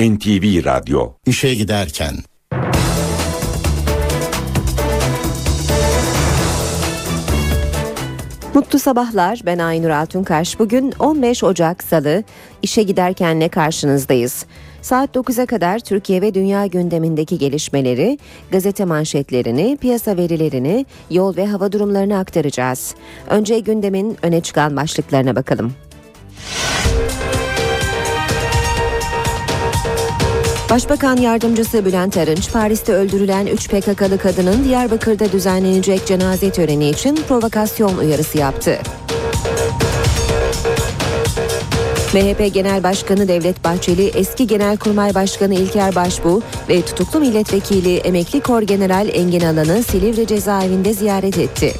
NTV Radyo İşe giderken Mutlu sabahlar ben Aynur Altunkaş. Bugün 15 Ocak Salı işe giderkenle karşınızdayız. Saat 9'a kadar Türkiye ve dünya gündemindeki gelişmeleri, gazete manşetlerini, piyasa verilerini, yol ve hava durumlarını aktaracağız. Önce gündemin öne çıkan başlıklarına bakalım. Başbakan Yardımcısı Bülent Arınç, Paris'te öldürülen 3 PKK'lı kadının Diyarbakır'da düzenlenecek cenaze töreni için provokasyon uyarısı yaptı. MHP Genel Başkanı Devlet Bahçeli, eski Genelkurmay Başkanı İlker Başbuğ ve tutuklu milletvekili emekli Kor General Engin Alan'ı Silivri cezaevinde ziyaret etti.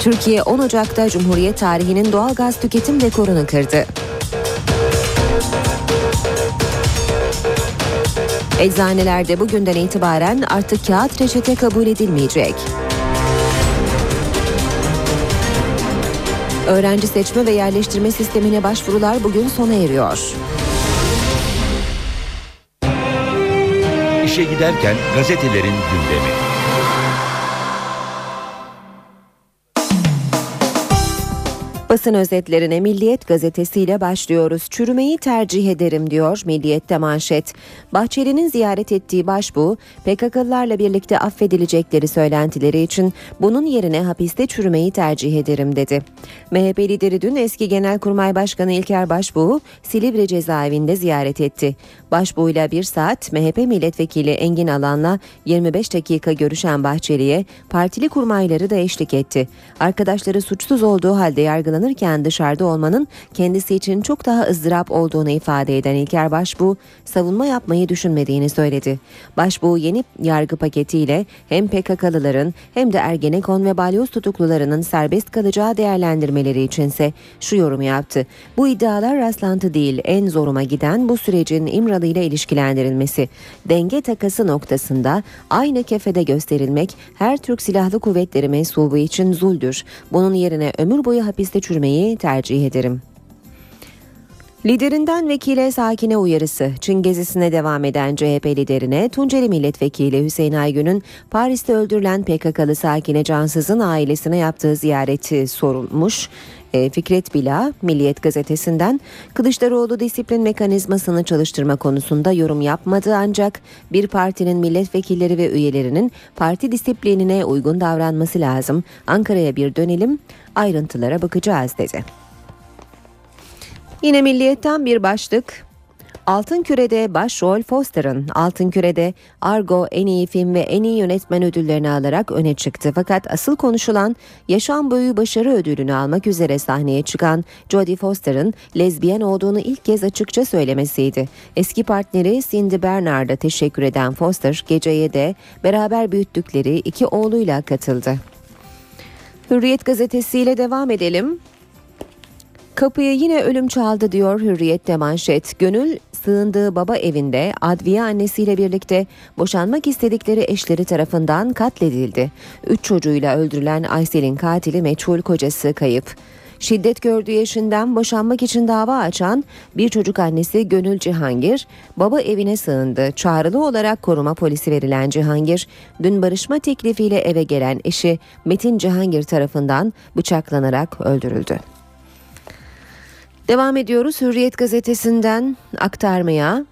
Türkiye 10 Ocak'ta Cumhuriyet tarihinin doğal gaz tüketim rekorunu kırdı. Eczanelerde bugünden itibaren artık kağıt reçete kabul edilmeyecek. Öğrenci seçme ve yerleştirme sistemine başvurular bugün sona eriyor. İşe giderken gazetelerin gündemi. Basın özetlerine Milliyet gazetesiyle başlıyoruz. Çürümeyi tercih ederim diyor Milliyet'te manşet. Bahçeli'nin ziyaret ettiği başbuğ PKK'lılarla birlikte affedilecekleri söylentileri için bunun yerine hapiste çürümeyi tercih ederim dedi. MHP lideri dün eski Genelkurmay Başkanı İlker Başbuğ'u Silivri cezaevinde ziyaret etti. Başbuğ'yla bir saat MHP milletvekili Engin Alan'la 25 dakika görüşen Bahçeli'ye partili kurmayları da eşlik etti. Arkadaşları suçsuz olduğu halde yargılanan yargılanırken dışarıda olmanın kendisi için çok daha ızdırap olduğunu ifade eden İlker Başbuğ, savunma yapmayı düşünmediğini söyledi. Başbuğ yeni yargı paketiyle hem PKK'lıların hem de Ergenekon ve Balyoz tutuklularının serbest kalacağı değerlendirmeleri içinse şu yorumu yaptı. Bu iddialar rastlantı değil, en zoruma giden bu sürecin İmralı ile ilişkilendirilmesi. Denge takası noktasında aynı kefede gösterilmek her Türk Silahlı Kuvvetleri mensubu için zuldür. Bunun yerine ömür boyu hapiste çürümeyi tercih ederim. Liderinden vekile sakine uyarısı. Çin gezisine devam eden CHP liderine Tunceli Milletvekili Hüseyin Aygün'ün Paris'te öldürülen PKK'lı sakine Cansız'ın ailesine yaptığı ziyareti sorulmuş. E, Fikret Bila, Milliyet gazetesinden Kılıçdaroğlu disiplin mekanizmasını çalıştırma konusunda yorum yapmadı ancak bir partinin milletvekilleri ve üyelerinin parti disiplinine uygun davranması lazım. Ankara'ya bir dönelim, ayrıntılara bakacağız dedi. Yine Milliyet'ten bir başlık. Altın Küre'de başrol Foster'ın Altın Küre'de Argo en iyi film ve en iyi yönetmen ödüllerini alarak öne çıktı. Fakat asıl konuşulan yaşam boyu başarı ödülünü almak üzere sahneye çıkan Jodie Foster'ın lezbiyen olduğunu ilk kez açıkça söylemesiydi. Eski partneri Cindy Bernard'a teşekkür eden Foster geceye de beraber büyüttükleri iki oğluyla katıldı. Hürriyet gazetesiyle devam edelim. Kapıyı yine ölüm çaldı diyor Hürriyet'te manşet. Gönül sığındığı baba evinde adviye annesiyle birlikte boşanmak istedikleri eşleri tarafından katledildi. Üç çocuğuyla öldürülen Aysel'in katili meçhul kocası kayıp. Şiddet gördüğü eşinden boşanmak için dava açan bir çocuk annesi Gönül Cihangir baba evine sığındı. Çağrılı olarak koruma polisi verilen Cihangir dün barışma teklifiyle eve gelen eşi Metin Cihangir tarafından bıçaklanarak öldürüldü. Devam ediyoruz Hürriyet gazetesinden aktarmaya.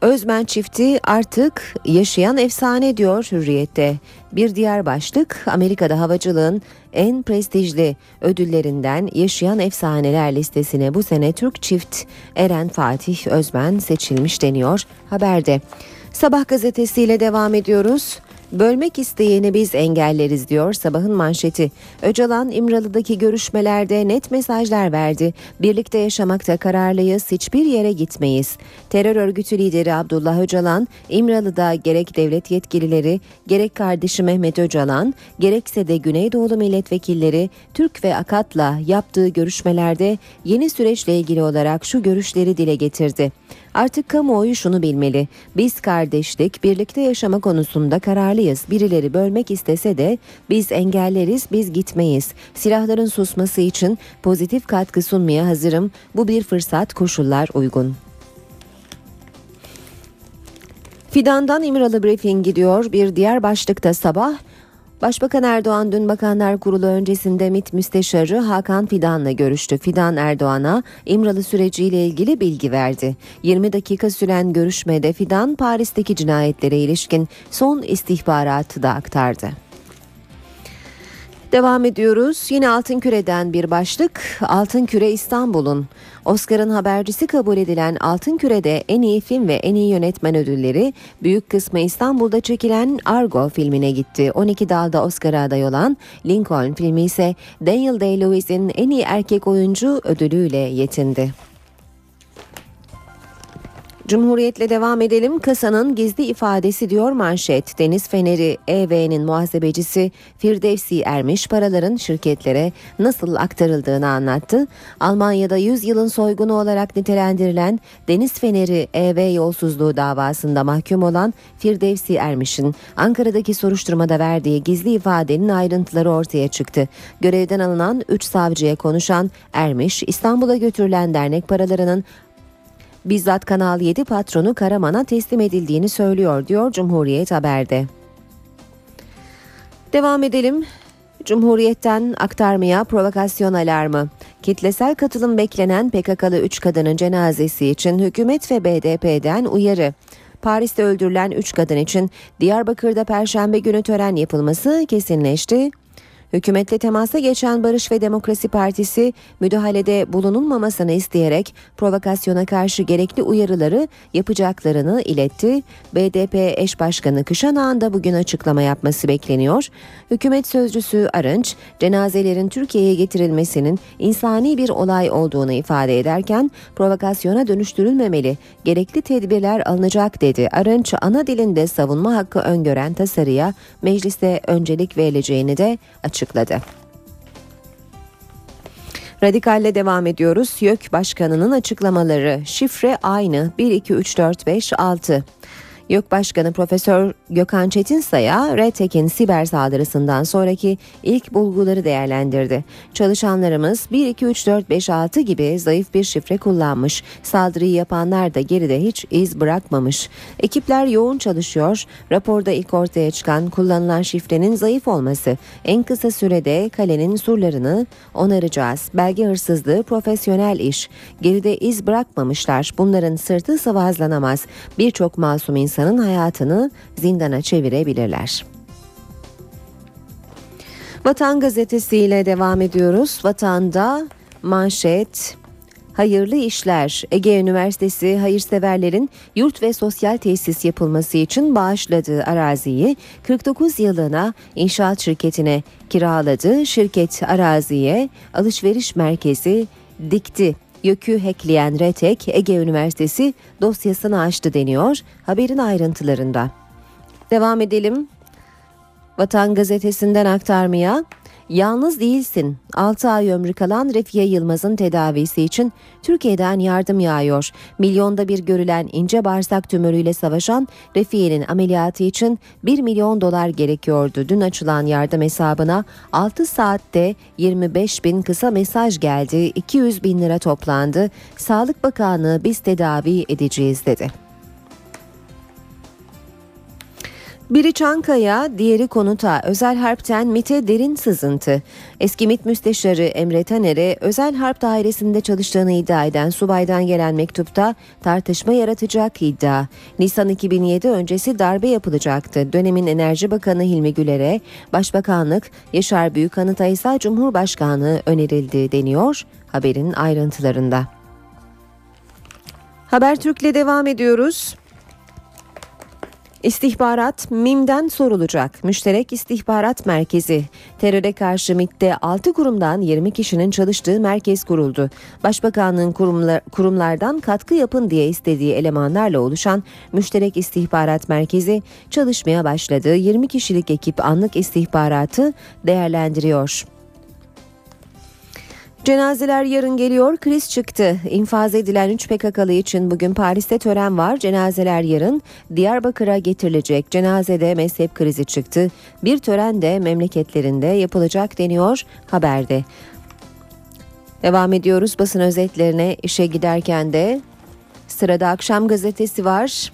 Özmen çifti artık yaşayan efsane diyor Hürriyet'te. Bir diğer başlık Amerika'da havacılığın en prestijli ödüllerinden yaşayan efsaneler listesine bu sene Türk çift Eren Fatih Özmen seçilmiş deniyor haberde. Sabah gazetesiyle devam ediyoruz. Bölmek isteyeni biz engelleriz diyor sabahın manşeti. Öcalan İmralı'daki görüşmelerde net mesajlar verdi. Birlikte yaşamakta kararlıyız, hiçbir yere gitmeyiz. Terör örgütü lideri Abdullah Öcalan, İmralı'da gerek devlet yetkilileri, gerek kardeşi Mehmet Öcalan, gerekse de Güneydoğu milletvekilleri Türk ve Akat'la yaptığı görüşmelerde yeni süreçle ilgili olarak şu görüşleri dile getirdi. Artık kamuoyu şunu bilmeli. Biz kardeşlik, birlikte yaşama konusunda kararlıyız. Birileri bölmek istese de biz engelleriz, biz gitmeyiz. Silahların susması için pozitif katkı sunmaya hazırım. Bu bir fırsat, koşullar uygun. Fidan'dan İmralı Briefing gidiyor. Bir diğer başlıkta sabah Başbakan Erdoğan dün Bakanlar Kurulu öncesinde MİT Müsteşarı Hakan Fidan'la görüştü. Fidan Erdoğan'a İmralı süreciyle ilgili bilgi verdi. 20 dakika süren görüşmede Fidan Paris'teki cinayetlere ilişkin son istihbaratı da aktardı. Devam ediyoruz. Yine Altın Küre'den bir başlık. Altın Küre İstanbul'un. Oscar'ın habercisi kabul edilen Altın Küre'de en iyi film ve en iyi yönetmen ödülleri büyük kısmı İstanbul'da çekilen Argo filmine gitti. 12 dalda Oscar'a aday olan Lincoln filmi ise Daniel Day-Lewis'in en iyi erkek oyuncu ödülüyle yetindi. Cumhuriyetle devam edelim. Kasanın gizli ifadesi diyor manşet. Deniz Feneri EV'nin muhasebecisi Firdevsi Ermiş paraların şirketlere nasıl aktarıldığını anlattı. Almanya'da 100 yılın soygunu olarak nitelendirilen Deniz Feneri EV yolsuzluğu davasında mahkum olan Firdevsi Ermiş'in Ankara'daki soruşturmada verdiği gizli ifadenin ayrıntıları ortaya çıktı. Görevden alınan 3 savcıya konuşan Ermiş, İstanbul'a götürülen dernek paralarının bizzat Kanal 7 patronu Karaman'a teslim edildiğini söylüyor diyor Cumhuriyet haberde. Devam edelim. Cumhuriyet'ten aktarmaya provokasyon alarmı. Kitlesel katılım beklenen PKK'lı 3 kadının cenazesi için hükümet ve BDP'den uyarı. Paris'te öldürülen 3 kadın için Diyarbakır'da perşembe günü tören yapılması kesinleşti. Hükümetle temasa geçen Barış ve Demokrasi Partisi müdahalede bulunulmamasını isteyerek provokasyona karşı gerekli uyarıları yapacaklarını iletti. BDP eş başkanı Kışanağ'ın da bugün açıklama yapması bekleniyor. Hükümet sözcüsü Arınç, cenazelerin Türkiye'ye getirilmesinin insani bir olay olduğunu ifade ederken provokasyona dönüştürülmemeli, gerekli tedbirler alınacak dedi. Arınç, ana dilinde savunma hakkı öngören tasarıya mecliste öncelik verileceğini de açıkladı açıkladı. Radikalle devam ediyoruz. YÖK Başkanı'nın açıklamaları. Şifre aynı 1 2 3 4 5 6. YÖK Başkanı Profesör Gökhan Çetinsay'a RETEK'in siber saldırısından sonraki ilk bulguları değerlendirdi. Çalışanlarımız 1, 2, 3, 4, 5, 6 gibi zayıf bir şifre kullanmış. Saldırıyı yapanlar da geride hiç iz bırakmamış. Ekipler yoğun çalışıyor. Raporda ilk ortaya çıkan kullanılan şifrenin zayıf olması. En kısa sürede kalenin surlarını onaracağız. Belge hırsızlığı profesyonel iş. Geride iz bırakmamışlar. Bunların sırtı sıvazlanamaz. Birçok masum insan insanın hayatını zindana çevirebilirler. Vatan gazetesiyle devam ediyoruz. Vatanda manşet Hayırlı işler. Ege Üniversitesi hayırseverlerin yurt ve sosyal tesis yapılması için bağışladığı araziyi 49 yılına inşaat şirketine kiraladı. Şirket araziye alışveriş merkezi dikti. YÖK'ü hackleyen RETEK Ege Üniversitesi dosyasını açtı deniyor haberin ayrıntılarında. Devam edelim. Vatan gazetesinden aktarmaya Yalnız değilsin. 6 ay ömrü kalan Refiye Yılmaz'ın tedavisi için Türkiye'den yardım yağıyor. Milyonda bir görülen ince bağırsak tümörüyle savaşan Refiye'nin ameliyatı için 1 milyon dolar gerekiyordu. Dün açılan yardım hesabına 6 saatte 25 bin kısa mesaj geldi. 200 bin lira toplandı. Sağlık Bakanlığı biz tedavi edeceğiz dedi. Biri Çankaya, diğeri konuta. Özel harpten MIT'e derin sızıntı. Eski MIT müsteşarı Emre Taner'e özel harp dairesinde çalıştığını iddia eden subaydan gelen mektupta tartışma yaratacak iddia. Nisan 2007 öncesi darbe yapılacaktı. Dönemin Enerji Bakanı Hilmi Güler'e Başbakanlık, Yaşar Büyükanıt'a ise Cumhurbaşkanlığı önerildi deniyor haberin ayrıntılarında. Habertürk'le devam ediyoruz. İstihbarat MİM'den sorulacak. Müşterek İstihbarat Merkezi. Teröre karşı MİT'te 6 kurumdan 20 kişinin çalıştığı merkez kuruldu. Başbakanlığın kurumlar, kurumlardan katkı yapın diye istediği elemanlarla oluşan Müşterek İstihbarat Merkezi çalışmaya başladı. 20 kişilik ekip anlık istihbaratı değerlendiriyor. Cenazeler yarın geliyor, kriz çıktı. İnfaz edilen 3 PKK'lı için bugün Paris'te tören var. Cenazeler yarın Diyarbakır'a getirilecek. Cenazede mezhep krizi çıktı. Bir tören de memleketlerinde yapılacak deniyor haberde. Devam ediyoruz basın özetlerine işe giderken de sırada akşam gazetesi var.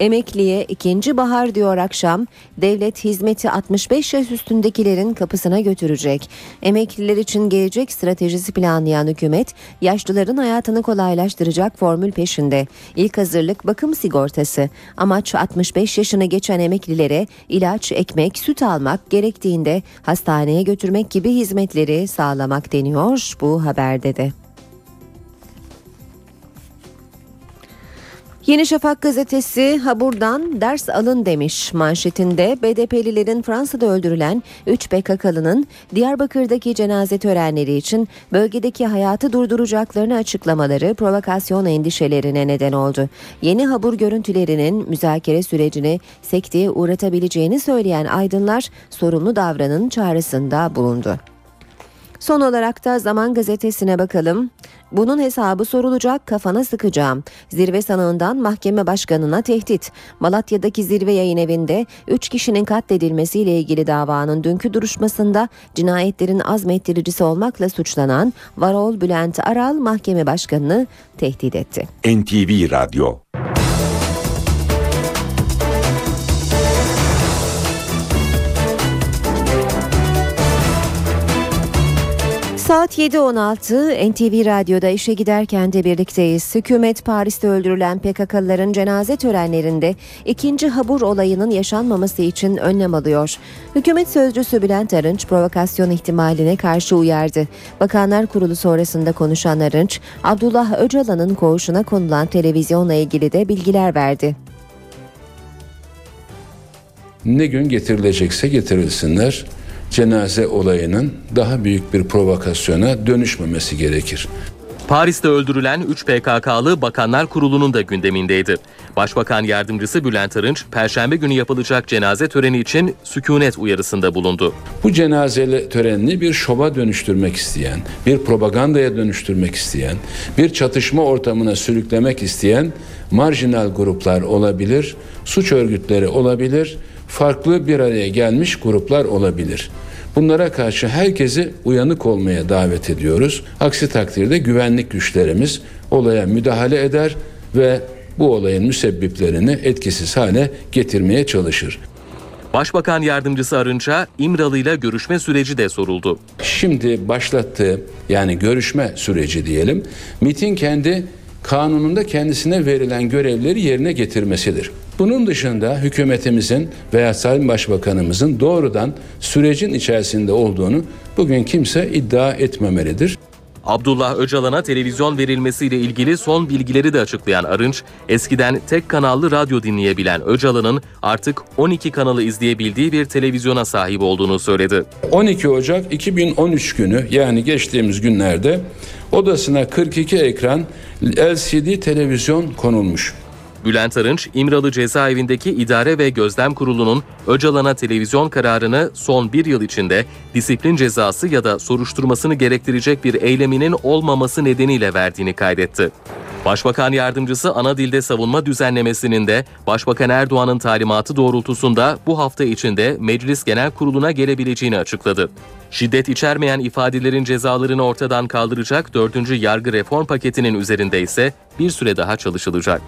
Emekliye ikinci bahar diyor akşam. Devlet hizmeti 65 yaş üstündekilerin kapısına götürecek. Emekliler için gelecek stratejisi planlayan hükümet yaşlıların hayatını kolaylaştıracak formül peşinde. İlk hazırlık bakım sigortası. Amaç 65 yaşını geçen emeklilere ilaç, ekmek, süt almak gerektiğinde hastaneye götürmek gibi hizmetleri sağlamak deniyor bu haberde de. Yeni Şafak gazetesi Habur'dan ders alın demiş manşetinde BDP'lilerin Fransa'da öldürülen 3 PKK'lının Diyarbakır'daki cenaze törenleri için bölgedeki hayatı durduracaklarını açıklamaları provokasyon endişelerine neden oldu. Yeni Habur görüntülerinin müzakere sürecini sekteye uğratabileceğini söyleyen aydınlar sorumlu davranın çağrısında bulundu. Son olarak da Zaman Gazetesi'ne bakalım. Bunun hesabı sorulacak kafana sıkacağım. Zirve sanığından mahkeme başkanına tehdit. Malatya'daki zirve yayın evinde 3 kişinin katledilmesiyle ilgili davanın dünkü duruşmasında cinayetlerin azmettiricisi olmakla suçlanan Varol Bülent Aral mahkeme başkanını tehdit etti. NTV Radyo Saat 7.16 NTV Radyo'da işe giderken de birlikteyiz. Hükümet Paris'te öldürülen PKK'lıların cenaze törenlerinde ikinci habur olayının yaşanmaması için önlem alıyor. Hükümet sözcüsü Bülent Arınç provokasyon ihtimaline karşı uyardı. Bakanlar Kurulu sonrasında konuşan Arınç, Abdullah Öcalan'ın koğuşuna konulan televizyonla ilgili de bilgiler verdi. Ne gün getirilecekse getirilsinler cenaze olayının daha büyük bir provokasyona dönüşmemesi gerekir. Paris'te öldürülen 3 PKK'lı Bakanlar Kurulu'nun da gündemindeydi. Başbakan Yardımcısı Bülent Arınç, Perşembe günü yapılacak cenaze töreni için sükunet uyarısında bulundu. Bu cenaze törenini bir şova dönüştürmek isteyen, bir propagandaya dönüştürmek isteyen, bir çatışma ortamına sürüklemek isteyen marjinal gruplar olabilir, suç örgütleri olabilir, farklı bir araya gelmiş gruplar olabilir. Bunlara karşı herkesi uyanık olmaya davet ediyoruz. Aksi takdirde güvenlik güçlerimiz olaya müdahale eder ve bu olayın müsebbiplerini etkisiz hale getirmeye çalışır. Başbakan yardımcısı Arınç'a İmralı ile görüşme süreci de soruldu. Şimdi başlattığı yani görüşme süreci diyelim. MIT'in kendi kanununda kendisine verilen görevleri yerine getirmesidir. Bunun dışında hükümetimizin veya Sayın Başbakanımızın doğrudan sürecin içerisinde olduğunu bugün kimse iddia etmemelidir. Abdullah Öcalan'a televizyon verilmesiyle ilgili son bilgileri de açıklayan Arınç, eskiden tek kanallı radyo dinleyebilen Öcalan'ın artık 12 kanalı izleyebildiği bir televizyona sahip olduğunu söyledi. 12 Ocak 2013 günü yani geçtiğimiz günlerde odasına 42 ekran LCD televizyon konulmuş. Bülent Arınç, İmralı Cezaevindeki İdare ve Gözlem Kurulu'nun Öcalan'a televizyon kararını son bir yıl içinde disiplin cezası ya da soruşturmasını gerektirecek bir eyleminin olmaması nedeniyle verdiğini kaydetti. Başbakan yardımcısı ana dilde savunma düzenlemesinin de Başbakan Erdoğan'ın talimatı doğrultusunda bu hafta içinde Meclis Genel Kurulu'na gelebileceğini açıkladı. Şiddet içermeyen ifadelerin cezalarını ortadan kaldıracak 4. yargı reform paketinin üzerinde ise bir süre daha çalışılacak.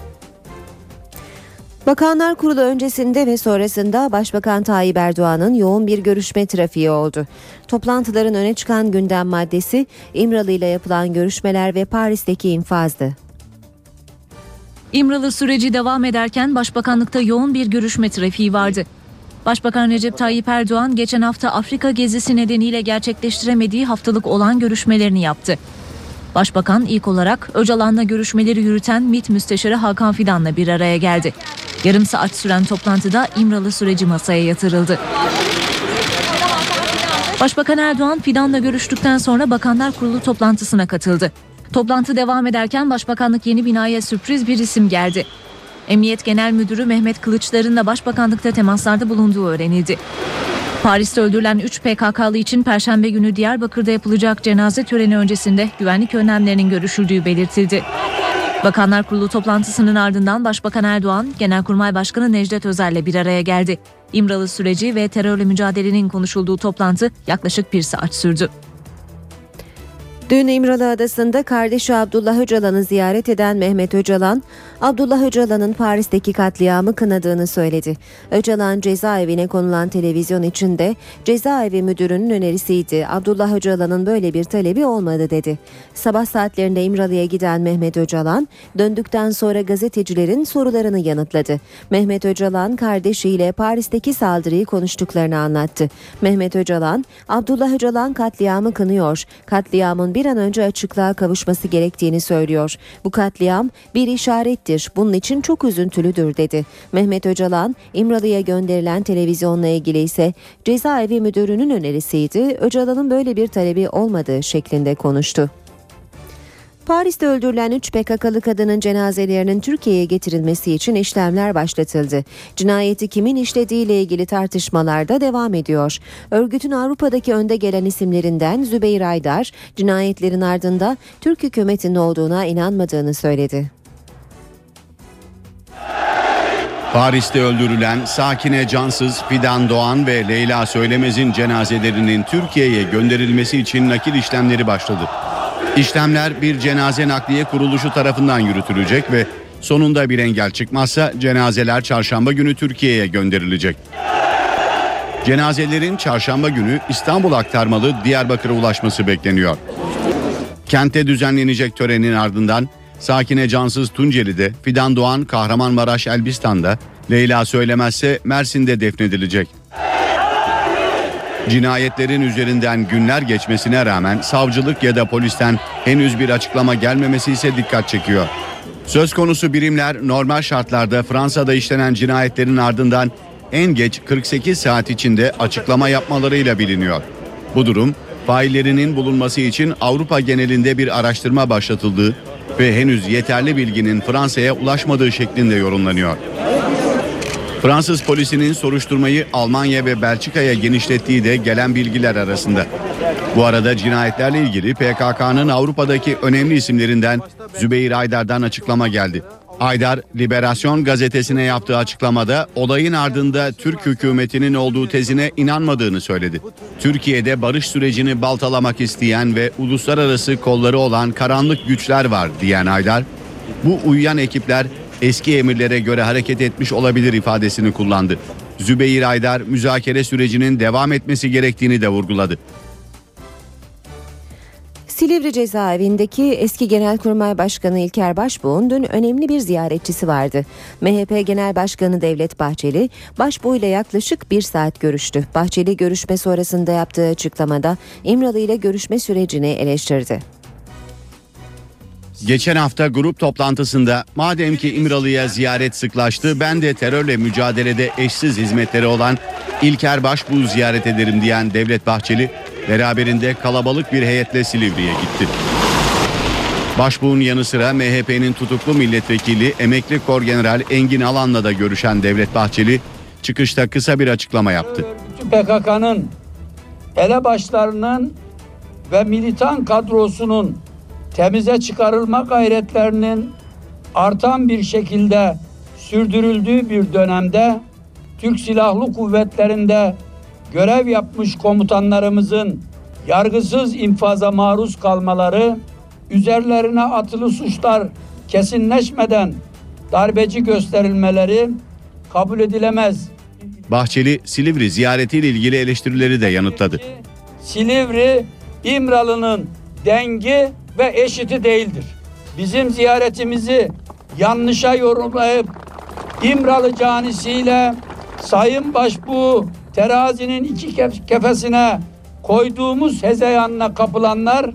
Bakanlar Kurulu öncesinde ve sonrasında Başbakan Tayyip Erdoğan'ın yoğun bir görüşme trafiği oldu. Toplantıların öne çıkan gündem maddesi İmralı ile yapılan görüşmeler ve Paris'teki infazdı. İmralı süreci devam ederken Başbakanlıkta yoğun bir görüşme trafiği vardı. Başbakan Recep Tayyip Erdoğan geçen hafta Afrika gezisi nedeniyle gerçekleştiremediği haftalık olan görüşmelerini yaptı. Başbakan ilk olarak Öcalan'la görüşmeleri yürüten MİT Müsteşarı Hakan Fidan'la bir araya geldi. Yarım saat süren toplantıda İmralı süreci masaya yatırıldı. Başbakan Erdoğan Fidan'la görüştükten sonra Bakanlar Kurulu toplantısına katıldı. Toplantı devam ederken Başbakanlık yeni binaya sürpriz bir isim geldi. Emniyet Genel Müdürü Mehmet Kılıçlar'ın da Başbakanlıkta temaslarda bulunduğu öğrenildi. Paris'te öldürülen 3 PKK'lı için Perşembe günü Diyarbakır'da yapılacak cenaze töreni öncesinde güvenlik önlemlerinin görüşüldüğü belirtildi. Bakanlar Kurulu toplantısının ardından Başbakan Erdoğan, Genelkurmay Başkanı Necdet Özer'le bir araya geldi. İmralı süreci ve terörle mücadelenin konuşulduğu toplantı yaklaşık bir saat sürdü. Dün İmralı Adası'nda kardeşi Abdullah Öcalan'ı ziyaret eden Mehmet Öcalan, Abdullah Öcalan'ın Paris'teki katliamı kınadığını söyledi. Öcalan cezaevine konulan televizyon içinde cezaevi müdürünün önerisiydi. Abdullah Öcalan'ın böyle bir talebi olmadı dedi. Sabah saatlerinde İmralı'ya giden Mehmet Öcalan, döndükten sonra gazetecilerin sorularını yanıtladı. Mehmet Öcalan kardeşiyle Paris'teki saldırıyı konuştuklarını anlattı. Mehmet Öcalan, Abdullah Öcalan katliamı kınıyor. Katliamın bir an önce açıklığa kavuşması gerektiğini söylüyor. Bu katliam bir işarettir. Bunun için çok üzüntülüdür dedi. Mehmet Öcalan, İmralı'ya gönderilen televizyonla ilgili ise cezaevi müdürünün önerisiydi. Öcalan'ın böyle bir talebi olmadığı şeklinde konuştu. Paris'te öldürülen 3 PKK'lı kadının cenazelerinin Türkiye'ye getirilmesi için işlemler başlatıldı. Cinayeti kimin işlediğiyle ilgili tartışmalar da devam ediyor. Örgütün Avrupa'daki önde gelen isimlerinden Zübeyir Aydar, cinayetlerin ardında Türk hükümetinin olduğuna inanmadığını söyledi. Paris'te öldürülen Sakine Cansız, Fidan Doğan ve Leyla Söylemez'in cenazelerinin Türkiye'ye gönderilmesi için nakil işlemleri başladı. İşlemler bir cenaze nakliye kuruluşu tarafından yürütülecek ve sonunda bir engel çıkmazsa cenazeler çarşamba günü Türkiye'ye gönderilecek. Cenazelerin çarşamba günü İstanbul aktarmalı Diyarbakır'a ulaşması bekleniyor. Kente düzenlenecek törenin ardından Sakine Cansız Tunceli'de, Fidan Doğan Kahramanmaraş Elbistan'da, Leyla Söylemezse Mersin'de defnedilecek. Cinayetlerin üzerinden günler geçmesine rağmen savcılık ya da polisten henüz bir açıklama gelmemesi ise dikkat çekiyor. Söz konusu birimler normal şartlarda Fransa'da işlenen cinayetlerin ardından en geç 48 saat içinde açıklama yapmalarıyla biliniyor. Bu durum faillerinin bulunması için Avrupa genelinde bir araştırma başlatıldığı ve henüz yeterli bilginin Fransa'ya ulaşmadığı şeklinde yorumlanıyor. Fransız polisinin soruşturmayı Almanya ve Belçika'ya genişlettiği de gelen bilgiler arasında. Bu arada cinayetlerle ilgili PKK'nın Avrupa'daki önemli isimlerinden Zübeyir Aydar'dan açıklama geldi. Aydar, Liberasyon gazetesine yaptığı açıklamada olayın ardında Türk hükümetinin olduğu tezine inanmadığını söyledi. Türkiye'de barış sürecini baltalamak isteyen ve uluslararası kolları olan karanlık güçler var diyen Aydar, bu uyuyan ekipler eski emirlere göre hareket etmiş olabilir ifadesini kullandı. Zübeyir Aydar müzakere sürecinin devam etmesi gerektiğini de vurguladı. Silivri cezaevindeki eski Genelkurmay Başkanı İlker Başbuğ'un dün önemli bir ziyaretçisi vardı. MHP Genel Başkanı Devlet Bahçeli, Başbuğ ile yaklaşık bir saat görüştü. Bahçeli görüşme sonrasında yaptığı açıklamada İmralı ile görüşme sürecini eleştirdi. Geçen hafta grup toplantısında madem ki İmralı'ya ziyaret sıklaştı ben de terörle mücadelede eşsiz hizmetleri olan İlker Başbuğ'u ziyaret ederim diyen Devlet Bahçeli beraberinde kalabalık bir heyetle Silivri'ye gitti. Başbuğ'un yanı sıra MHP'nin tutuklu milletvekili emekli Korgeneral Engin Alan'la da görüşen Devlet Bahçeli çıkışta kısa bir açıklama yaptı. PKK'nın elebaşlarının ve militan kadrosunun temize çıkarılma gayretlerinin artan bir şekilde sürdürüldüğü bir dönemde Türk Silahlı Kuvvetleri'nde görev yapmış komutanlarımızın yargısız infaza maruz kalmaları, üzerlerine atılı suçlar kesinleşmeden darbeci gösterilmeleri kabul edilemez. Bahçeli Silivri ziyaretiyle ilgili eleştirileri de yanıtladı. Silivri İmralı'nın dengi ve eşiti değildir. Bizim ziyaretimizi yanlışa yorumlayıp İmralı canisiyle Sayın Başbuğ terazinin iki kef- kefesine koyduğumuz hezeyanına kapılanlar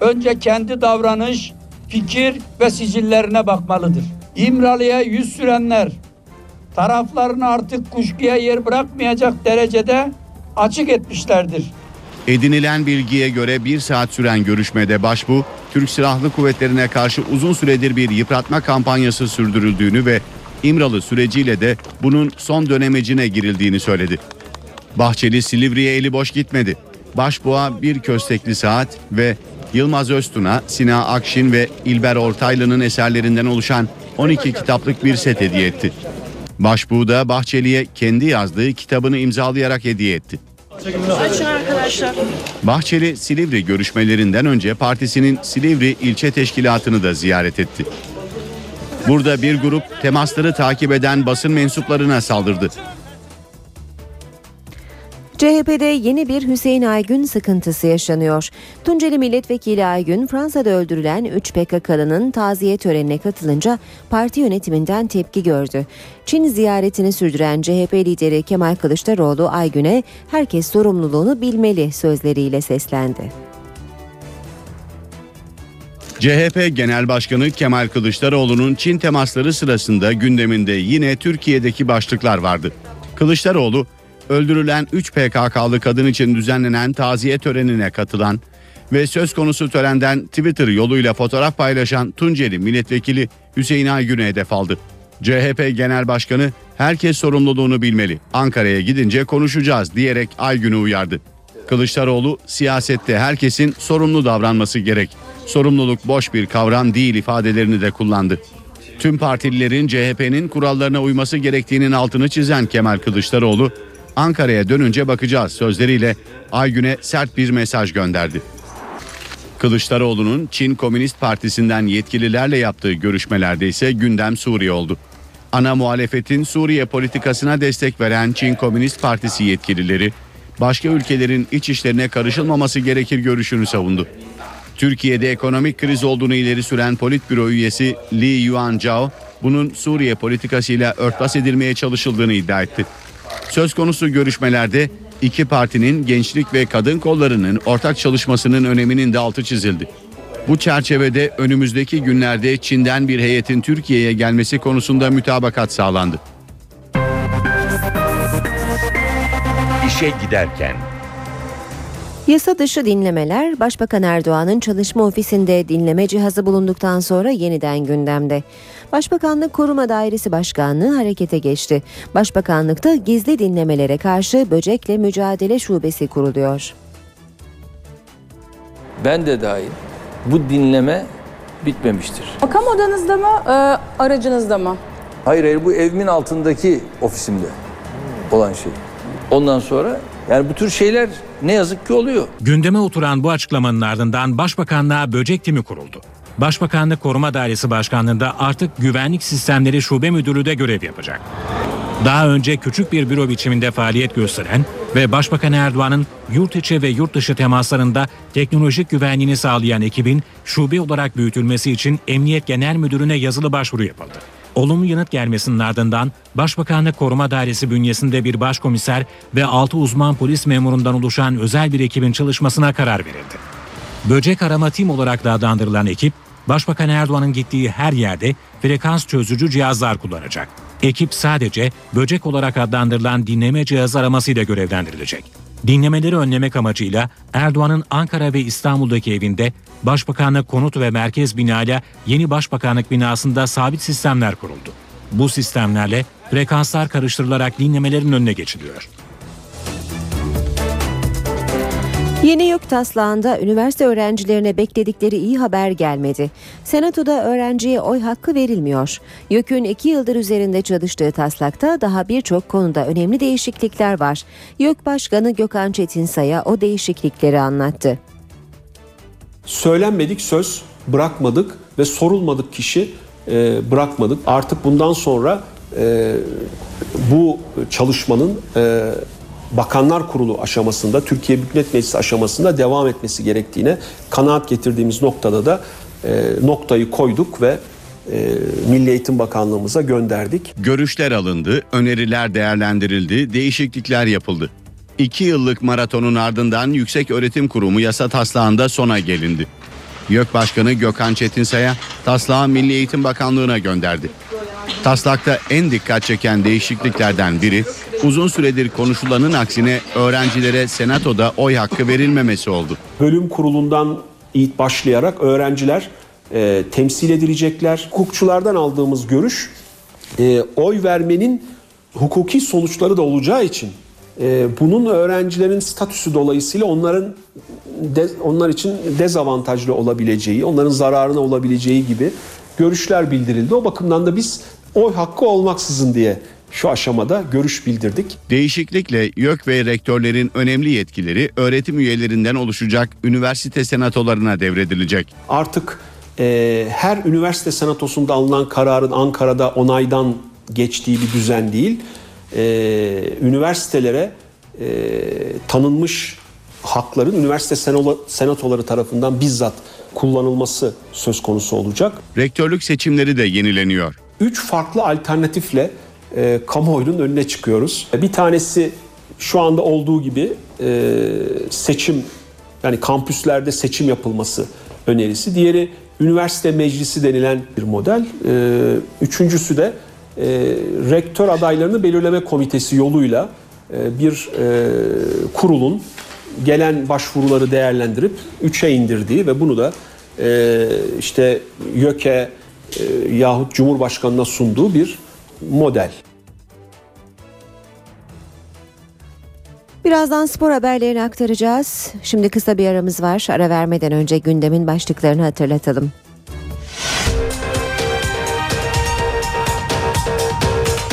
önce kendi davranış, fikir ve sicillerine bakmalıdır. İmralı'ya yüz sürenler taraflarını artık kuşkuya yer bırakmayacak derecede açık etmişlerdir. Edinilen bilgiye göre bir saat süren görüşmede Başbuğ, Türk Silahlı Kuvvetleri'ne karşı uzun süredir bir yıpratma kampanyası sürdürüldüğünü ve İmralı süreciyle de bunun son dönemecine girildiğini söyledi. Bahçeli Silivri'ye eli boş gitmedi. Başbuğa bir köstekli saat ve Yılmaz Öztun'a, Sina Akşin ve İlber Ortaylı'nın eserlerinden oluşan 12 kitaplık bir set hediye etti. Başbuğ da Bahçeli'ye kendi yazdığı kitabını imzalayarak hediye etti. Açın arkadaşlar. Bahçeli Silivri görüşmelerinden önce partisinin Silivri ilçe teşkilatını da ziyaret etti. Burada bir grup temasları takip eden basın mensuplarına saldırdı. CHP'de yeni bir Hüseyin Aygün sıkıntısı yaşanıyor. Tunceli Milletvekili Aygün Fransa'da öldürülen 3 PKK'lının taziye törenine katılınca parti yönetiminden tepki gördü. Çin ziyaretini sürdüren CHP lideri Kemal Kılıçdaroğlu Aygün'e herkes sorumluluğunu bilmeli sözleriyle seslendi. CHP Genel Başkanı Kemal Kılıçdaroğlu'nun Çin temasları sırasında gündeminde yine Türkiye'deki başlıklar vardı. Kılıçdaroğlu, öldürülen 3 PKK'lı kadın için düzenlenen taziye törenine katılan ve söz konusu törenden Twitter yoluyla fotoğraf paylaşan Tunceli Milletvekili Hüseyin Aygün'e hedef aldı. CHP Genel Başkanı herkes sorumluluğunu bilmeli. Ankara'ya gidince konuşacağız diyerek Aygün'ü uyardı. Kılıçdaroğlu siyasette herkesin sorumlu davranması gerek. Sorumluluk boş bir kavram değil ifadelerini de kullandı. Tüm partililerin CHP'nin kurallarına uyması gerektiğinin altını çizen Kemal Kılıçdaroğlu, Ankara'ya dönünce bakacağız sözleriyle Aygün'e sert bir mesaj gönderdi. Kılıçdaroğlu'nun Çin Komünist Partisi'nden yetkililerle yaptığı görüşmelerde ise gündem Suriye oldu. Ana muhalefetin Suriye politikasına destek veren Çin Komünist Partisi yetkilileri başka ülkelerin iç işlerine karışılmaması gerekir görüşünü savundu. Türkiye'de ekonomik kriz olduğunu ileri süren Politbüro üyesi Li Yuanzhao bunun Suriye politikasıyla örtbas edilmeye çalışıldığını iddia etti. Söz konusu görüşmelerde iki partinin gençlik ve kadın kollarının ortak çalışmasının öneminin de altı çizildi. Bu çerçevede önümüzdeki günlerde Çin'den bir heyetin Türkiye'ye gelmesi konusunda mütabakat sağlandı. İşe giderken Yasa dışı dinlemeler Başbakan Erdoğan'ın çalışma ofisinde dinleme cihazı bulunduktan sonra yeniden gündemde. Başbakanlık Koruma Dairesi Başkanlığı harekete geçti. Başbakanlıkta gizli dinlemelere karşı böcekle mücadele şubesi kuruluyor. ben de dahil bu dinleme bitmemiştir. Makam odanızda mı, e, aracınızda mı? Hayır hayır bu evimin altındaki ofisimde olan şey. Ondan sonra yani bu tür şeyler ne yazık ki oluyor. Gündeme oturan bu açıklamanın ardından Başbakanlığa böcek timi kuruldu. Başbakanlık Koruma Dairesi Başkanlığı'nda artık Güvenlik Sistemleri Şube Müdürü de görev yapacak. Daha önce küçük bir büro biçiminde faaliyet gösteren ve Başbakan Erdoğan'ın yurt içi ve yurt dışı temaslarında teknolojik güvenliğini sağlayan ekibin şube olarak büyütülmesi için Emniyet Genel Müdürü'ne yazılı başvuru yapıldı. Olumlu yanıt gelmesinin ardından Başbakanlık Koruma Dairesi bünyesinde bir başkomiser ve 6 uzman polis memurundan oluşan özel bir ekibin çalışmasına karar verildi. Böcek arama tim olarak da adlandırılan ekip, Başbakan Erdoğan'ın gittiği her yerde frekans çözücü cihazlar kullanacak. Ekip sadece böcek olarak adlandırılan dinleme cihazı aramasıyla görevlendirilecek. Dinlemeleri önlemek amacıyla Erdoğan'ın Ankara ve İstanbul'daki evinde Başbakanlık Konut ve Merkez Bina'yla yeni Başbakanlık binasında sabit sistemler kuruldu. Bu sistemlerle frekanslar karıştırılarak dinlemelerin önüne geçiliyor. Yeni YÖK taslağında üniversite öğrencilerine bekledikleri iyi haber gelmedi. Senatoda öğrenciye oy hakkı verilmiyor. YÖK'ün iki yıldır üzerinde çalıştığı taslakta daha birçok konuda önemli değişiklikler var. YÖK Başkanı Gökhan Çetinsay'a o değişiklikleri anlattı. söylenmedik söz bırakmadık ve sorulmadık kişi e, bırakmadık. Artık bundan sonra e, bu çalışmanın e, Bakanlar Kurulu aşamasında, Türkiye Büyük Millet Meclisi aşamasında devam etmesi gerektiğine kanaat getirdiğimiz noktada da e, noktayı koyduk ve e, Milli Eğitim Bakanlığımıza gönderdik. Görüşler alındı, öneriler değerlendirildi, değişiklikler yapıldı. İki yıllık maratonun ardından Yüksek Öğretim Kurumu yasa taslağında sona gelindi. YÖK Başkanı Gökhan Çetinsay'a taslağı Milli Eğitim Bakanlığı'na gönderdi. Taslakta en dikkat çeken değişikliklerden biri uzun süredir konuşulanın aksine öğrencilere senatoda oy hakkı verilmemesi oldu. bölüm kurulundan başlayarak öğrenciler e, temsil edilecekler. Hukukçulardan aldığımız görüş e, oy vermenin hukuki sonuçları da olacağı için bunun öğrencilerin statüsü dolayısıyla onların de, onlar için dezavantajlı olabileceği, onların zararına olabileceği gibi görüşler bildirildi. O bakımdan da biz oy hakkı olmaksızın diye şu aşamada görüş bildirdik. Değişiklikle YÖK ve rektörlerin önemli yetkileri öğretim üyelerinden oluşacak üniversite senatolarına devredilecek. Artık e, her üniversite senatosunda alınan kararın Ankara'da onaydan geçtiği bir düzen değil. E, üniversitelere e, tanınmış hakların üniversite senatoları tarafından bizzat kullanılması söz konusu olacak. Rektörlük seçimleri de yenileniyor. Üç farklı alternatifle e, kamuoyunun önüne çıkıyoruz. Bir tanesi şu anda olduğu gibi e, seçim yani kampüslerde seçim yapılması önerisi. Diğeri üniversite meclisi denilen bir model. E, üçüncüsü de e, rektör adaylarını belirleme komitesi yoluyla e, bir e, kurulun gelen başvuruları değerlendirip üçe indirdiği ve bunu da e, işte YÖK'e e, yahut Cumhurbaşkanı'na sunduğu bir model. Birazdan spor haberlerini aktaracağız. Şimdi kısa bir aramız var. Ara vermeden önce gündemin başlıklarını hatırlatalım.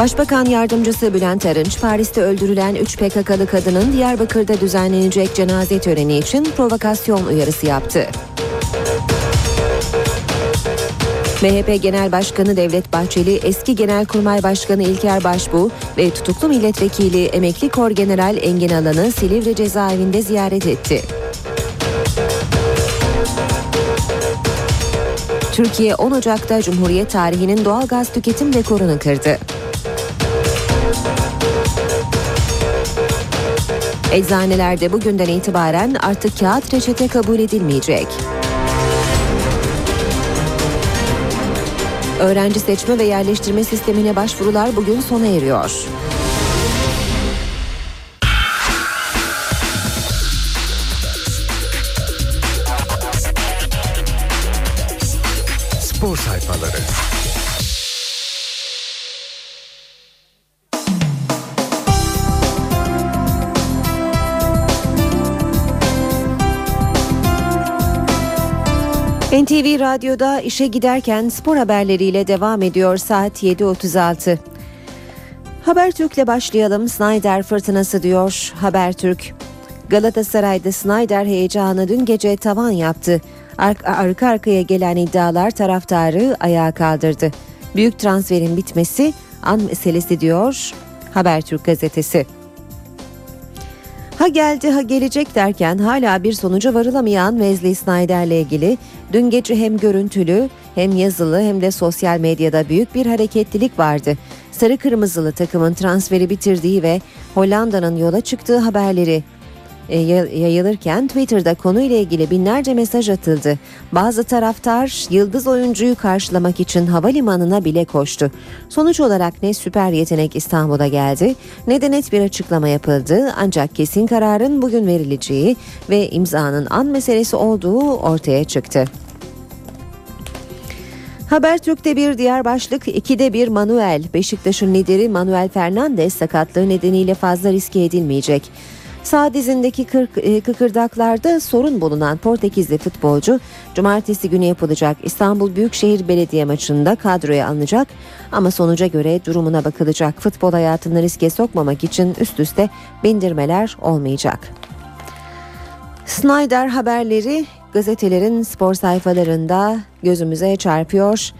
Başbakan Yardımcısı Bülent Arınç, Paris'te öldürülen 3 PKK'lı kadının Diyarbakır'da düzenlenecek cenaze töreni için provokasyon uyarısı yaptı. MHP Genel Başkanı Devlet Bahçeli, eski Genelkurmay Başkanı İlker Başbuğ ve tutuklu milletvekili emekli Kor General Engin Alan'ı Silivri cezaevinde ziyaret etti. Türkiye 10 Ocak'ta Cumhuriyet tarihinin doğal gaz tüketim rekorunu kırdı. Eczanelerde bugünden itibaren artık kağıt reçete kabul edilmeyecek. Öğrenci seçme ve yerleştirme sistemine başvurular bugün sona eriyor. Spor sayfaları. NTV Radyo'da işe giderken spor haberleriyle devam ediyor saat 7.36. Habertürk'le başlayalım. Snyder fırtınası diyor Habertürk. Galatasaray'da Snyder heyecanı dün gece tavan yaptı. Arka, arka arkaya gelen iddialar taraftarı ayağa kaldırdı. Büyük transferin bitmesi an meselesi diyor Habertürk gazetesi. Ha geldi ha gelecek derken hala bir sonuca varılamayan Wesley Snyder'le ilgili dün gece hem görüntülü hem yazılı hem de sosyal medyada büyük bir hareketlilik vardı. Sarı kırmızılı takımın transferi bitirdiği ve Hollanda'nın yola çıktığı haberleri yayılırken Twitter'da konuyla ilgili binlerce mesaj atıldı. Bazı taraftar yıldız oyuncuyu karşılamak için havalimanına bile koştu. Sonuç olarak ne süper yetenek İstanbul'a geldi ne de net bir açıklama yapıldı. Ancak kesin kararın bugün verileceği ve imzanın an meselesi olduğu ortaya çıktı. Habertürk'te bir diğer başlık, ikide bir Manuel. Beşiktaş'ın lideri Manuel Fernandes sakatlığı nedeniyle fazla riske edilmeyecek. Sağ dizindeki kır, e, kıkırdaklarda sorun bulunan Portekizli futbolcu cumartesi günü yapılacak İstanbul Büyükşehir Belediye maçında kadroya alınacak ama sonuca göre durumuna bakılacak. Futbol hayatını riske sokmamak için üst üste bindirmeler olmayacak. Snyder haberleri gazetelerin spor sayfalarında gözümüze çarpıyor.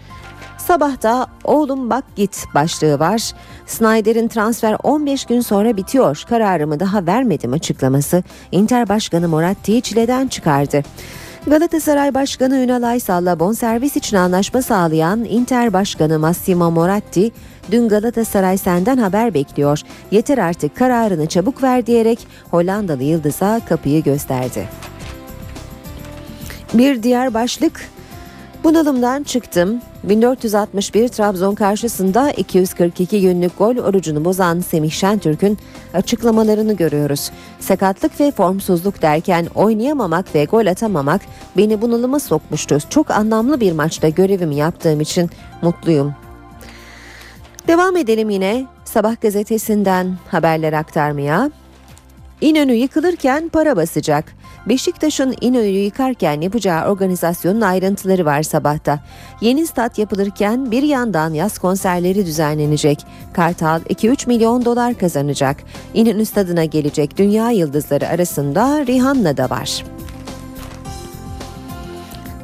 Sabahta oğlum bak git başlığı var. Snyder'in transfer 15 gün sonra bitiyor. Kararımı daha vermedim açıklaması Inter Başkanı Moratti'yi çileden çıkardı. Galatasaray Başkanı Ünal Aysal'la bonservis için anlaşma sağlayan Inter Başkanı Massimo Moratti dün Galatasaray senden haber bekliyor. Yeter artık kararını çabuk ver diyerek Hollandalı Yıldız'a kapıyı gösterdi. Bir diğer başlık Bunalımdan çıktım. 1461 Trabzon karşısında 242 günlük gol orucunu bozan Semih Şentürk'ün açıklamalarını görüyoruz. Sakatlık ve formsuzluk derken oynayamamak ve gol atamamak beni bunalıma sokmuştu. Çok anlamlı bir maçta görevimi yaptığım için mutluyum. Devam edelim yine Sabah gazetesinden haberler aktarmaya. İnönü yıkılırken para basacak. Beşiktaş'ın İnönü'yü yıkarken yapacağı organizasyonun ayrıntıları var sabahta. Yeni stat yapılırken bir yandan yaz konserleri düzenlenecek. Kartal 2-3 milyon dolar kazanacak. İnönü stadına gelecek dünya yıldızları arasında Rihanna da var.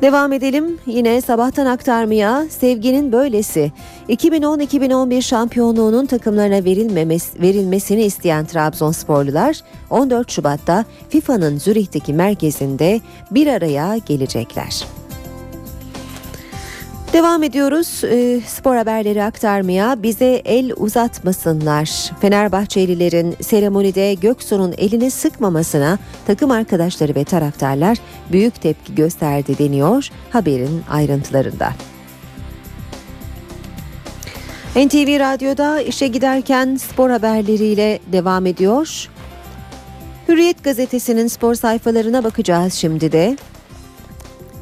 Devam edelim yine sabahtan aktarmaya sevginin böylesi. 2010-2011 şampiyonluğunun takımlarına verilmemesi, verilmesini isteyen Trabzonsporlular 14 Şubat'ta FIFA'nın Zürih'teki merkezinde bir araya gelecekler. Devam ediyoruz e, spor haberleri aktarmaya bize el uzatmasınlar. Fenerbahçelilerin seremonide Göksu'nun elini sıkmamasına takım arkadaşları ve taraftarlar büyük tepki gösterdi deniyor haberin ayrıntılarında. NTV Radyo'da işe giderken spor haberleriyle devam ediyor. Hürriyet gazetesinin spor sayfalarına bakacağız şimdi de.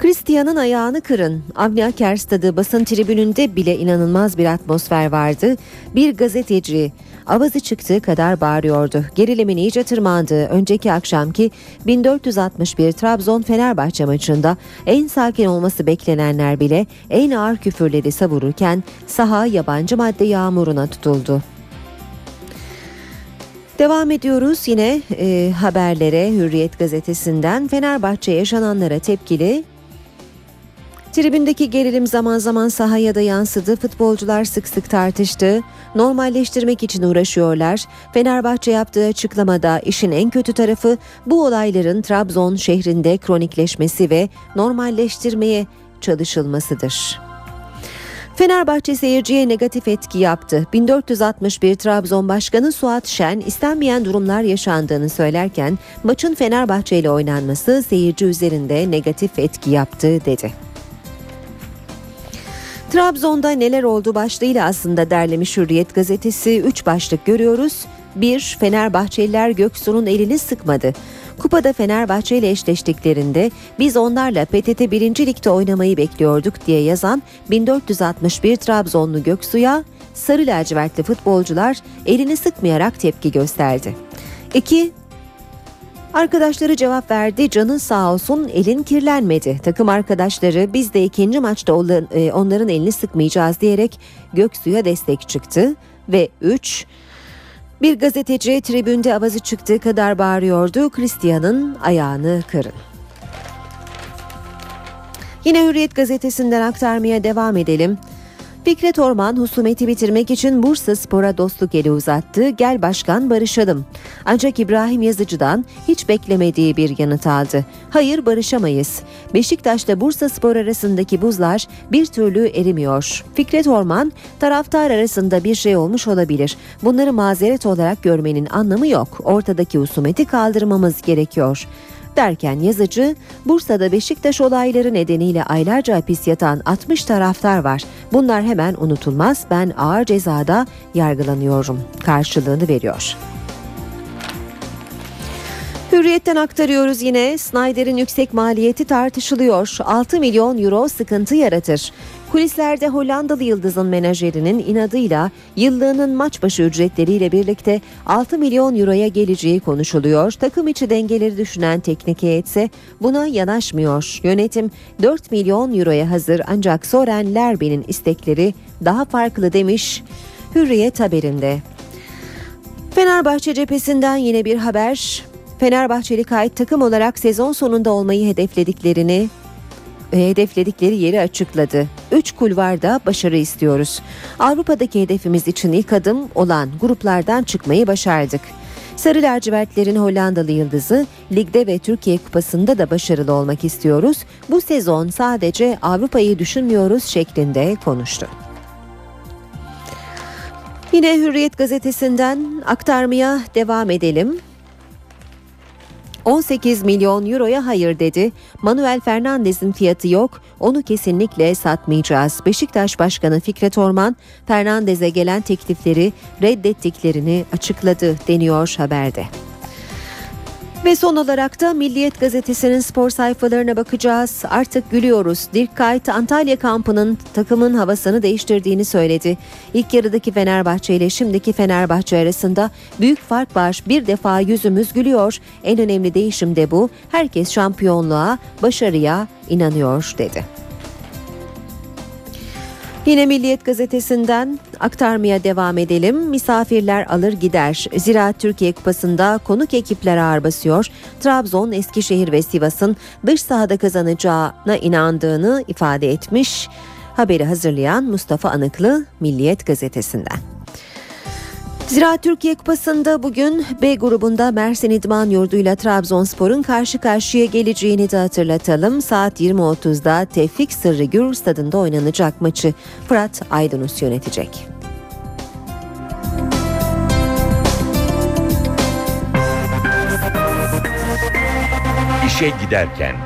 Christian'ın ayağını kırın. Avni Aker stadı basın tribününde bile inanılmaz bir atmosfer vardı. Bir gazeteci avazı çıktığı kadar bağırıyordu. Gerilimin iyice tırmandığı önceki akşamki 1461 Trabzon Fenerbahçe maçında en sakin olması beklenenler bile en ağır küfürleri savururken saha yabancı madde yağmuruna tutuldu. Devam ediyoruz yine e, haberlere Hürriyet gazetesinden Fenerbahçe yaşananlara tepkili Tribündeki gerilim zaman zaman sahaya da yansıdı. Futbolcular sık sık tartıştı. Normalleştirmek için uğraşıyorlar. Fenerbahçe yaptığı açıklamada işin en kötü tarafı bu olayların Trabzon şehrinde kronikleşmesi ve normalleştirmeye çalışılmasıdır. Fenerbahçe seyirciye negatif etki yaptı. 1461 Trabzon Başkanı Suat Şen istenmeyen durumlar yaşandığını söylerken maçın Fenerbahçe ile oynanması seyirci üzerinde negatif etki yaptı dedi. Trabzon'da neler oldu başlığıyla aslında derlemiş Hürriyet gazetesi 3 başlık görüyoruz. 1. Fenerbahçeliler Göksu'nun elini sıkmadı. Kupada Fenerbahçe ile eşleştiklerinde biz onlarla PTT 1. Lig'de oynamayı bekliyorduk diye yazan 1461 Trabzonlu Göksu'ya sarı lacivertli futbolcular elini sıkmayarak tepki gösterdi. 2. Arkadaşları cevap verdi. Canın sağ olsun elin kirlenmedi. Takım arkadaşları biz de ikinci maçta e, onların elini sıkmayacağız diyerek Göksu'ya destek çıktı. Ve 3. Bir gazeteci tribünde avazı çıktığı kadar bağırıyordu. Christian'ın ayağını kırın. Yine Hürriyet gazetesinden aktarmaya devam edelim. Fikret Orman husumeti bitirmek için Bursa Spor'a dostluk eli uzattı. Gel başkan barışalım. Ancak İbrahim Yazıcı'dan hiç beklemediği bir yanıt aldı. Hayır barışamayız. Beşiktaş'ta Bursa Spor arasındaki buzlar bir türlü erimiyor. Fikret Orman taraftar arasında bir şey olmuş olabilir. Bunları mazeret olarak görmenin anlamı yok. Ortadaki husumeti kaldırmamız gerekiyor derken yazıcı Bursa'da Beşiktaş olayları nedeniyle aylarca hapis yatan 60 taraftar var. Bunlar hemen unutulmaz. Ben ağır cezada yargılanıyorum. Karşılığını veriyor. Hürriyetten aktarıyoruz yine. Snyder'in yüksek maliyeti tartışılıyor. 6 milyon euro sıkıntı yaratır. Kulislerde Hollandalı yıldızın menajerinin inadıyla yıllığının maç başı ücretleriyle birlikte 6 milyon euroya geleceği konuşuluyor. Takım içi dengeleri düşünen teknik heyetse buna yanaşmıyor. Yönetim 4 milyon euroya hazır ancak Soren Lerby'nin istekleri daha farklı demiş Hürriyet haberinde. Fenerbahçe cephesinden yine bir haber. Fenerbahçeli kayıt takım olarak sezon sonunda olmayı hedeflediklerini hedefledikleri yeri açıkladı. Üç kulvarda başarı istiyoruz. Avrupa'daki hedefimiz için ilk adım olan gruplardan çıkmayı başardık. Sarı lacivertlerin Hollandalı yıldızı ligde ve Türkiye Kupası'nda da başarılı olmak istiyoruz. Bu sezon sadece Avrupa'yı düşünmüyoruz şeklinde konuştu. Yine Hürriyet gazetesinden aktarmaya devam edelim. 18 milyon euroya hayır dedi. Manuel Fernandez'in fiyatı yok. Onu kesinlikle satmayacağız. Beşiktaş Başkanı Fikret Orman Fernandez'e gelen teklifleri reddettiklerini açıkladı deniyor haberde. Ve son olarak da Milliyet Gazetesi'nin spor sayfalarına bakacağız. Artık gülüyoruz. Dirk Kuyt Antalya kampının takımın havasını değiştirdiğini söyledi. İlk yarıdaki Fenerbahçe ile şimdiki Fenerbahçe arasında büyük fark var. Bir defa yüzümüz gülüyor. En önemli değişim de bu. Herkes şampiyonluğa, başarıya inanıyor dedi. Yine Milliyet gazetesinden aktarmaya devam edelim. Misafirler alır gider. Zira Türkiye Kupası'nda konuk ekipler ağır basıyor. Trabzon, Eskişehir ve Sivas'ın dış sahada kazanacağına inandığını ifade etmiş. Haberi hazırlayan Mustafa Anıklı Milliyet gazetesinden. Zira Türkiye Kupası'nda bugün B grubunda Mersin İdman Yurdu ile Trabzonspor'un karşı karşıya geleceğini de hatırlatalım. Saat 20.30'da Tevfik Sırrı Gür stadında oynanacak maçı Fırat Aydınus yönetecek. İşe giderken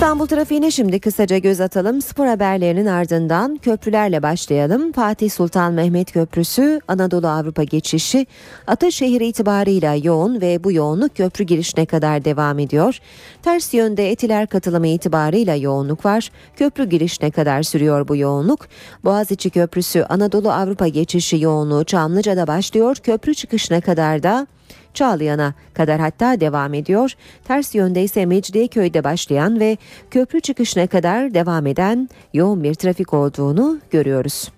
İstanbul trafiğine şimdi kısaca göz atalım. Spor haberlerinin ardından köprülerle başlayalım. Fatih Sultan Mehmet Köprüsü Anadolu Avrupa geçişi Ataşehir itibarıyla yoğun ve bu yoğunluk köprü girişine kadar devam ediyor. Ters yönde etiler katılımı itibarıyla yoğunluk var. Köprü girişine kadar sürüyor bu yoğunluk. Boğaziçi Köprüsü Anadolu Avrupa geçişi yoğunluğu Çamlıca'da başlıyor. Köprü çıkışına kadar da Çağlayan'a kadar hatta devam ediyor. Ters yönde ise Mecidiyeköy'de başlayan ve köprü çıkışına kadar devam eden yoğun bir trafik olduğunu görüyoruz.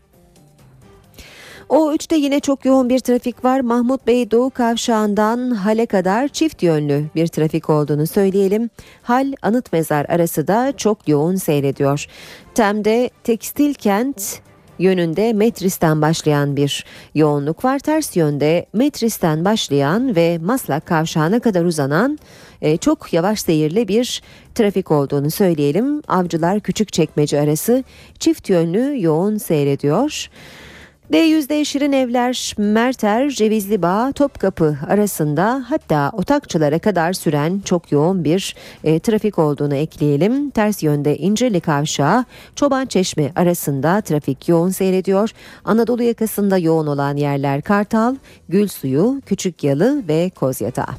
O 3'te yine çok yoğun bir trafik var. Mahmut Bey Doğu Kavşağı'ndan Hal'e kadar çift yönlü bir trafik olduğunu söyleyelim. Hal Anıt Mezar arası da çok yoğun seyrediyor. Tem'de Tekstil Kent yönünde Metris'ten başlayan bir yoğunluk var. Ters yönde Metris'ten başlayan ve Maslak kavşağına kadar uzanan e, çok yavaş seyirli bir trafik olduğunu söyleyelim. Avcılar Küçükçekmece arası çift yönlü yoğun seyrediyor. D100'de Şirin Evler, Merter, Cevizli Bağ, Topkapı arasında hatta Otakçılara kadar süren çok yoğun bir e, trafik olduğunu ekleyelim. Ters yönde İncirli Kavşağı, Çoban Çeşme arasında trafik yoğun seyrediyor. Anadolu yakasında yoğun olan yerler Kartal, Gülsuyu, Küçük Yalı ve Kozyatağı.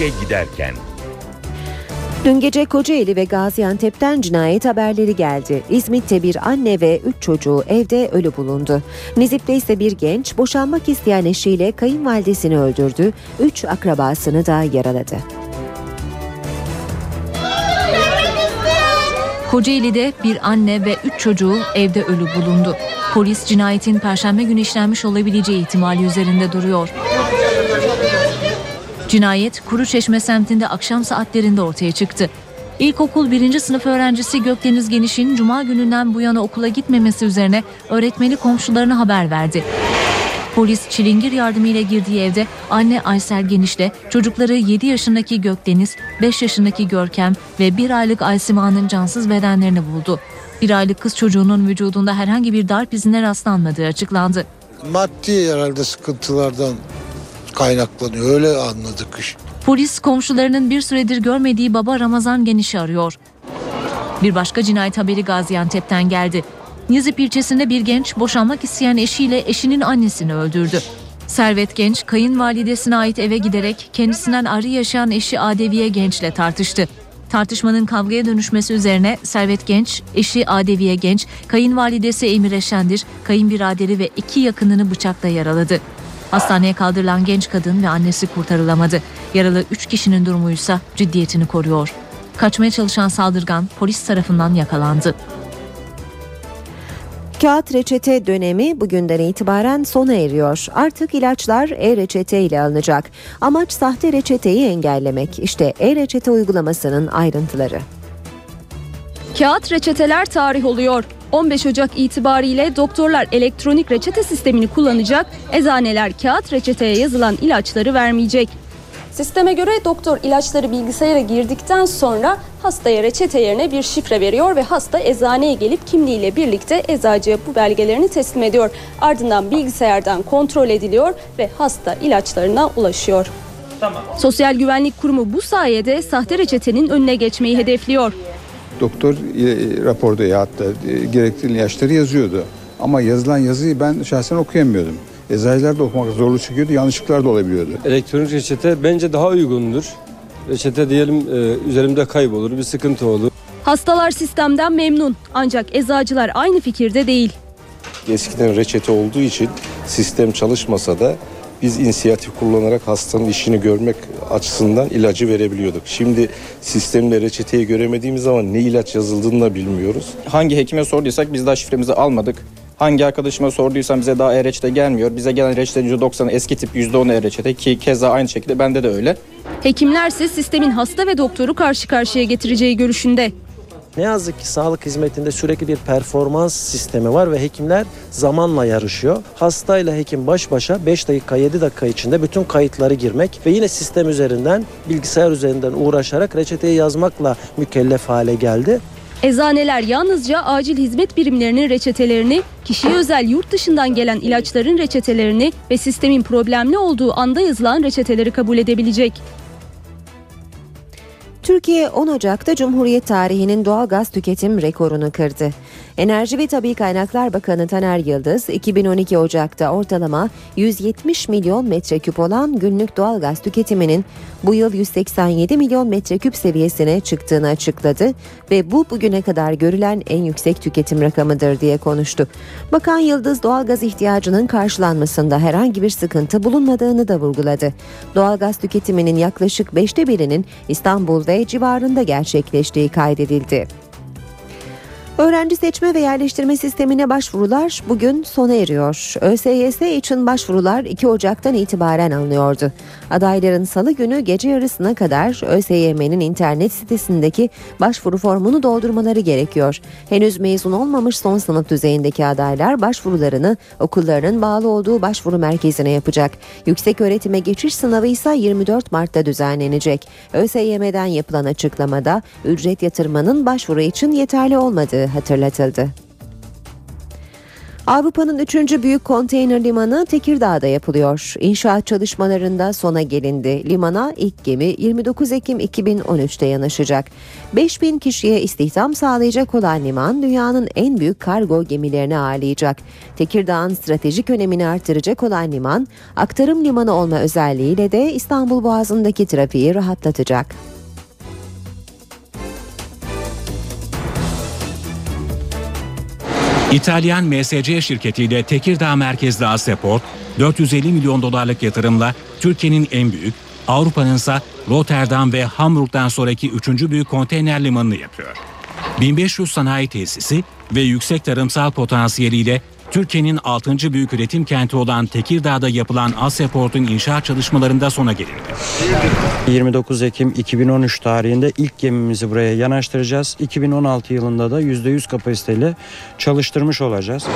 İşe giderken Dün gece Kocaeli ve Gaziantep'ten cinayet haberleri geldi. İzmit'te bir anne ve 3 çocuğu evde ölü bulundu. Nizip'te ise bir genç boşanmak isteyen eşiyle kayınvalidesini öldürdü. 3 akrabasını da yaraladı. Kocaeli'de bir anne ve 3 çocuğu evde ölü bulundu. Polis cinayetin perşembe günü işlenmiş olabileceği ihtimali üzerinde duruyor. Cinayet Kuruçeşme semtinde akşam saatlerinde ortaya çıktı. İlkokul 1. sınıf öğrencisi Gökdeniz Geniş'in cuma gününden bu yana okula gitmemesi üzerine öğretmeni komşularına haber verdi. Polis çilingir yardımıyla girdiği evde anne Aysel Geniş'le çocukları 7 yaşındaki Gökdeniz, 5 yaşındaki Görkem ve 1 aylık Aysima'nın cansız bedenlerini buldu. 1 aylık kız çocuğunun vücudunda herhangi bir darp izine rastlanmadığı açıklandı. Maddi herhalde sıkıntılardan kaynaklanıyor. Öyle anladık iş. Polis komşularının bir süredir görmediği baba Ramazan Geniş'i arıyor. Bir başka cinayet haberi Gaziantep'ten geldi. Nizip ilçesinde bir genç boşanmak isteyen eşiyle eşinin annesini öldürdü. Servet Genç kayınvalidesine ait eve giderek kendisinden ayrı yaşayan eşi Adeviye Genç'le tartıştı. Tartışmanın kavgaya dönüşmesi üzerine Servet Genç, eşi Adeviye Genç, kayınvalidesi Emire Şendir, kayınbiraderi ve iki yakınını bıçakla yaraladı. Hastaneye kaldırılan genç kadın ve annesi kurtarılamadı. Yaralı 3 kişinin durumuysa ciddiyetini koruyor. Kaçmaya çalışan saldırgan polis tarafından yakalandı. Kağıt reçete dönemi bugünden itibaren sona eriyor. Artık ilaçlar e-reçete ile alınacak. Amaç sahte reçeteyi engellemek. İşte e-reçete uygulamasının ayrıntıları. Kağıt reçeteler tarih oluyor. 15 Ocak itibariyle doktorlar elektronik reçete sistemini kullanacak, eczaneler kağıt reçeteye yazılan ilaçları vermeyecek. Sisteme göre doktor ilaçları bilgisayara girdikten sonra hastaya reçete yerine bir şifre veriyor ve hasta eczaneye gelip kimliğiyle birlikte eczacıya bu belgelerini teslim ediyor. Ardından bilgisayardan kontrol ediliyor ve hasta ilaçlarına ulaşıyor. Sosyal Güvenlik Kurumu bu sayede sahte reçetenin önüne geçmeyi hedefliyor. Doktor e, raporda ya hatta e, gerekli ilaçları yazıyordu. Ama yazılan yazıyı ben şahsen okuyamıyordum. Eczacılar da okumak zorluk çekiyordu, yanlışlıklar da olabiliyordu. Elektronik reçete bence daha uygundur. Reçete diyelim e, üzerimde kaybolur, bir sıkıntı olur. Hastalar sistemden memnun ancak eczacılar aynı fikirde değil. Eskiden reçete olduğu için sistem çalışmasa da biz inisiyatif kullanarak hastanın işini görmek açısından ilacı verebiliyorduk. Şimdi sistemle reçeteyi göremediğimiz zaman ne ilaç yazıldığını da bilmiyoruz. Hangi hekime sorduysak biz daha şifremizi almadık. Hangi arkadaşıma sorduysam bize daha e-reçete gelmiyor. Bize gelen reçetenin %90'ı eski tip %10 e-reçete ki keza aynı şekilde bende de öyle. Hekimlerse sistemin hasta ve doktoru karşı karşıya getireceği görüşünde. Ne yazık ki sağlık hizmetinde sürekli bir performans sistemi var ve hekimler zamanla yarışıyor. Hastayla hekim baş başa 5 dakika 7 dakika içinde bütün kayıtları girmek ve yine sistem üzerinden bilgisayar üzerinden uğraşarak reçeteyi yazmakla mükellef hale geldi. Eczaneler yalnızca acil hizmet birimlerinin reçetelerini, kişiye özel yurt dışından gelen ilaçların reçetelerini ve sistemin problemli olduğu anda yazılan reçeteleri kabul edebilecek. Türkiye 10 Ocak'ta Cumhuriyet tarihinin doğal gaz tüketim rekorunu kırdı. Enerji ve Tabi Kaynaklar Bakanı Taner Yıldız, 2012 Ocak'ta ortalama 170 milyon metreküp olan günlük doğal gaz tüketiminin bu yıl 187 milyon metreküp seviyesine çıktığını açıkladı ve bu bugüne kadar görülen en yüksek tüketim rakamıdır diye konuştu. Bakan Yıldız doğal gaz ihtiyacının karşılanmasında herhangi bir sıkıntı bulunmadığını da vurguladı. Doğal gaz tüketiminin yaklaşık beşte birinin İstanbul ve civarında gerçekleştiği kaydedildi. Öğrenci seçme ve yerleştirme sistemine başvurular bugün sona eriyor. ÖSYS için başvurular 2 Ocak'tan itibaren alınıyordu. Adayların salı günü gece yarısına kadar ÖSYM'nin internet sitesindeki başvuru formunu doldurmaları gerekiyor. Henüz mezun olmamış son sınıf düzeyindeki adaylar başvurularını okullarının bağlı olduğu başvuru merkezine yapacak. Yüksek öğretime geçiş sınavı ise 24 Mart'ta düzenlenecek. ÖSYM'den yapılan açıklamada ücret yatırmanın başvuru için yeterli olmadığı hatırlatıldı. Avrupa'nın üçüncü büyük konteyner limanı Tekirdağ'da yapılıyor. İnşaat çalışmalarında sona gelindi. Limana ilk gemi 29 Ekim 2013'te yanaşacak. 5000 kişiye istihdam sağlayacak olan liman dünyanın en büyük kargo gemilerini ağırlayacak. Tekirdağ'ın stratejik önemini artıracak olan liman, aktarım limanı olma özelliğiyle de İstanbul Boğazı'ndaki trafiği rahatlatacak. İtalyan MSC şirketiyle Tekirdağ merkezli Aseport 450 milyon dolarlık yatırımla Türkiye'nin en büyük, Avrupa'nın ise Rotterdam ve Hamburg'dan sonraki üçüncü büyük konteyner limanını yapıyor. 1500 sanayi tesisi ve yüksek tarımsal potansiyeliyle Türkiye'nin 6. büyük üretim kenti olan Tekirdağ'da yapılan Asyaport'un inşaat çalışmalarında sona gelindi. 29 Ekim 2013 tarihinde ilk gemimizi buraya yanaştıracağız. 2016 yılında da %100 kapasiteyle çalıştırmış olacağız.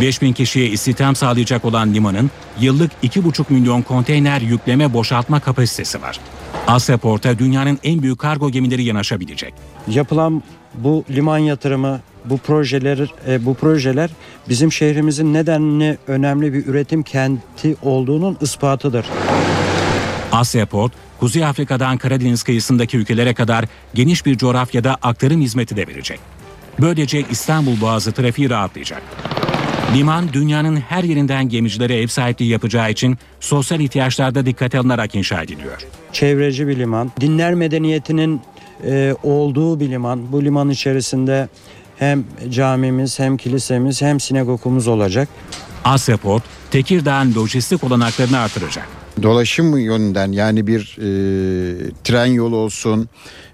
5000 kişiye istihdam sağlayacak olan limanın yıllık 2,5 milyon konteyner yükleme boşaltma kapasitesi var. Asyaport'a dünyanın en büyük kargo gemileri yanaşabilecek. Yapılan bu liman yatırımı bu projeler e, bu projeler bizim şehrimizin nedenli önemli bir üretim kenti olduğunun ispatıdır. Asyaport, Kuzey Afrika'dan Karadeniz kıyısındaki ülkelere kadar geniş bir coğrafyada aktarım hizmeti de verecek. Böylece İstanbul Boğazı trafiği rahatlayacak. Liman dünyanın her yerinden gemicilere ev sahipliği yapacağı için sosyal ihtiyaçlarda dikkate alınarak inşa ediliyor. Çevreci bir liman, dinler medeniyetinin e, olduğu bir liman. Bu liman içerisinde hem camimiz hem kilisemiz hem sinagogumuz olacak. Asyaport, Tekirdağ'ın lojistik olanaklarını artıracak. Dolaşım yönünden yani bir e, tren yolu olsun,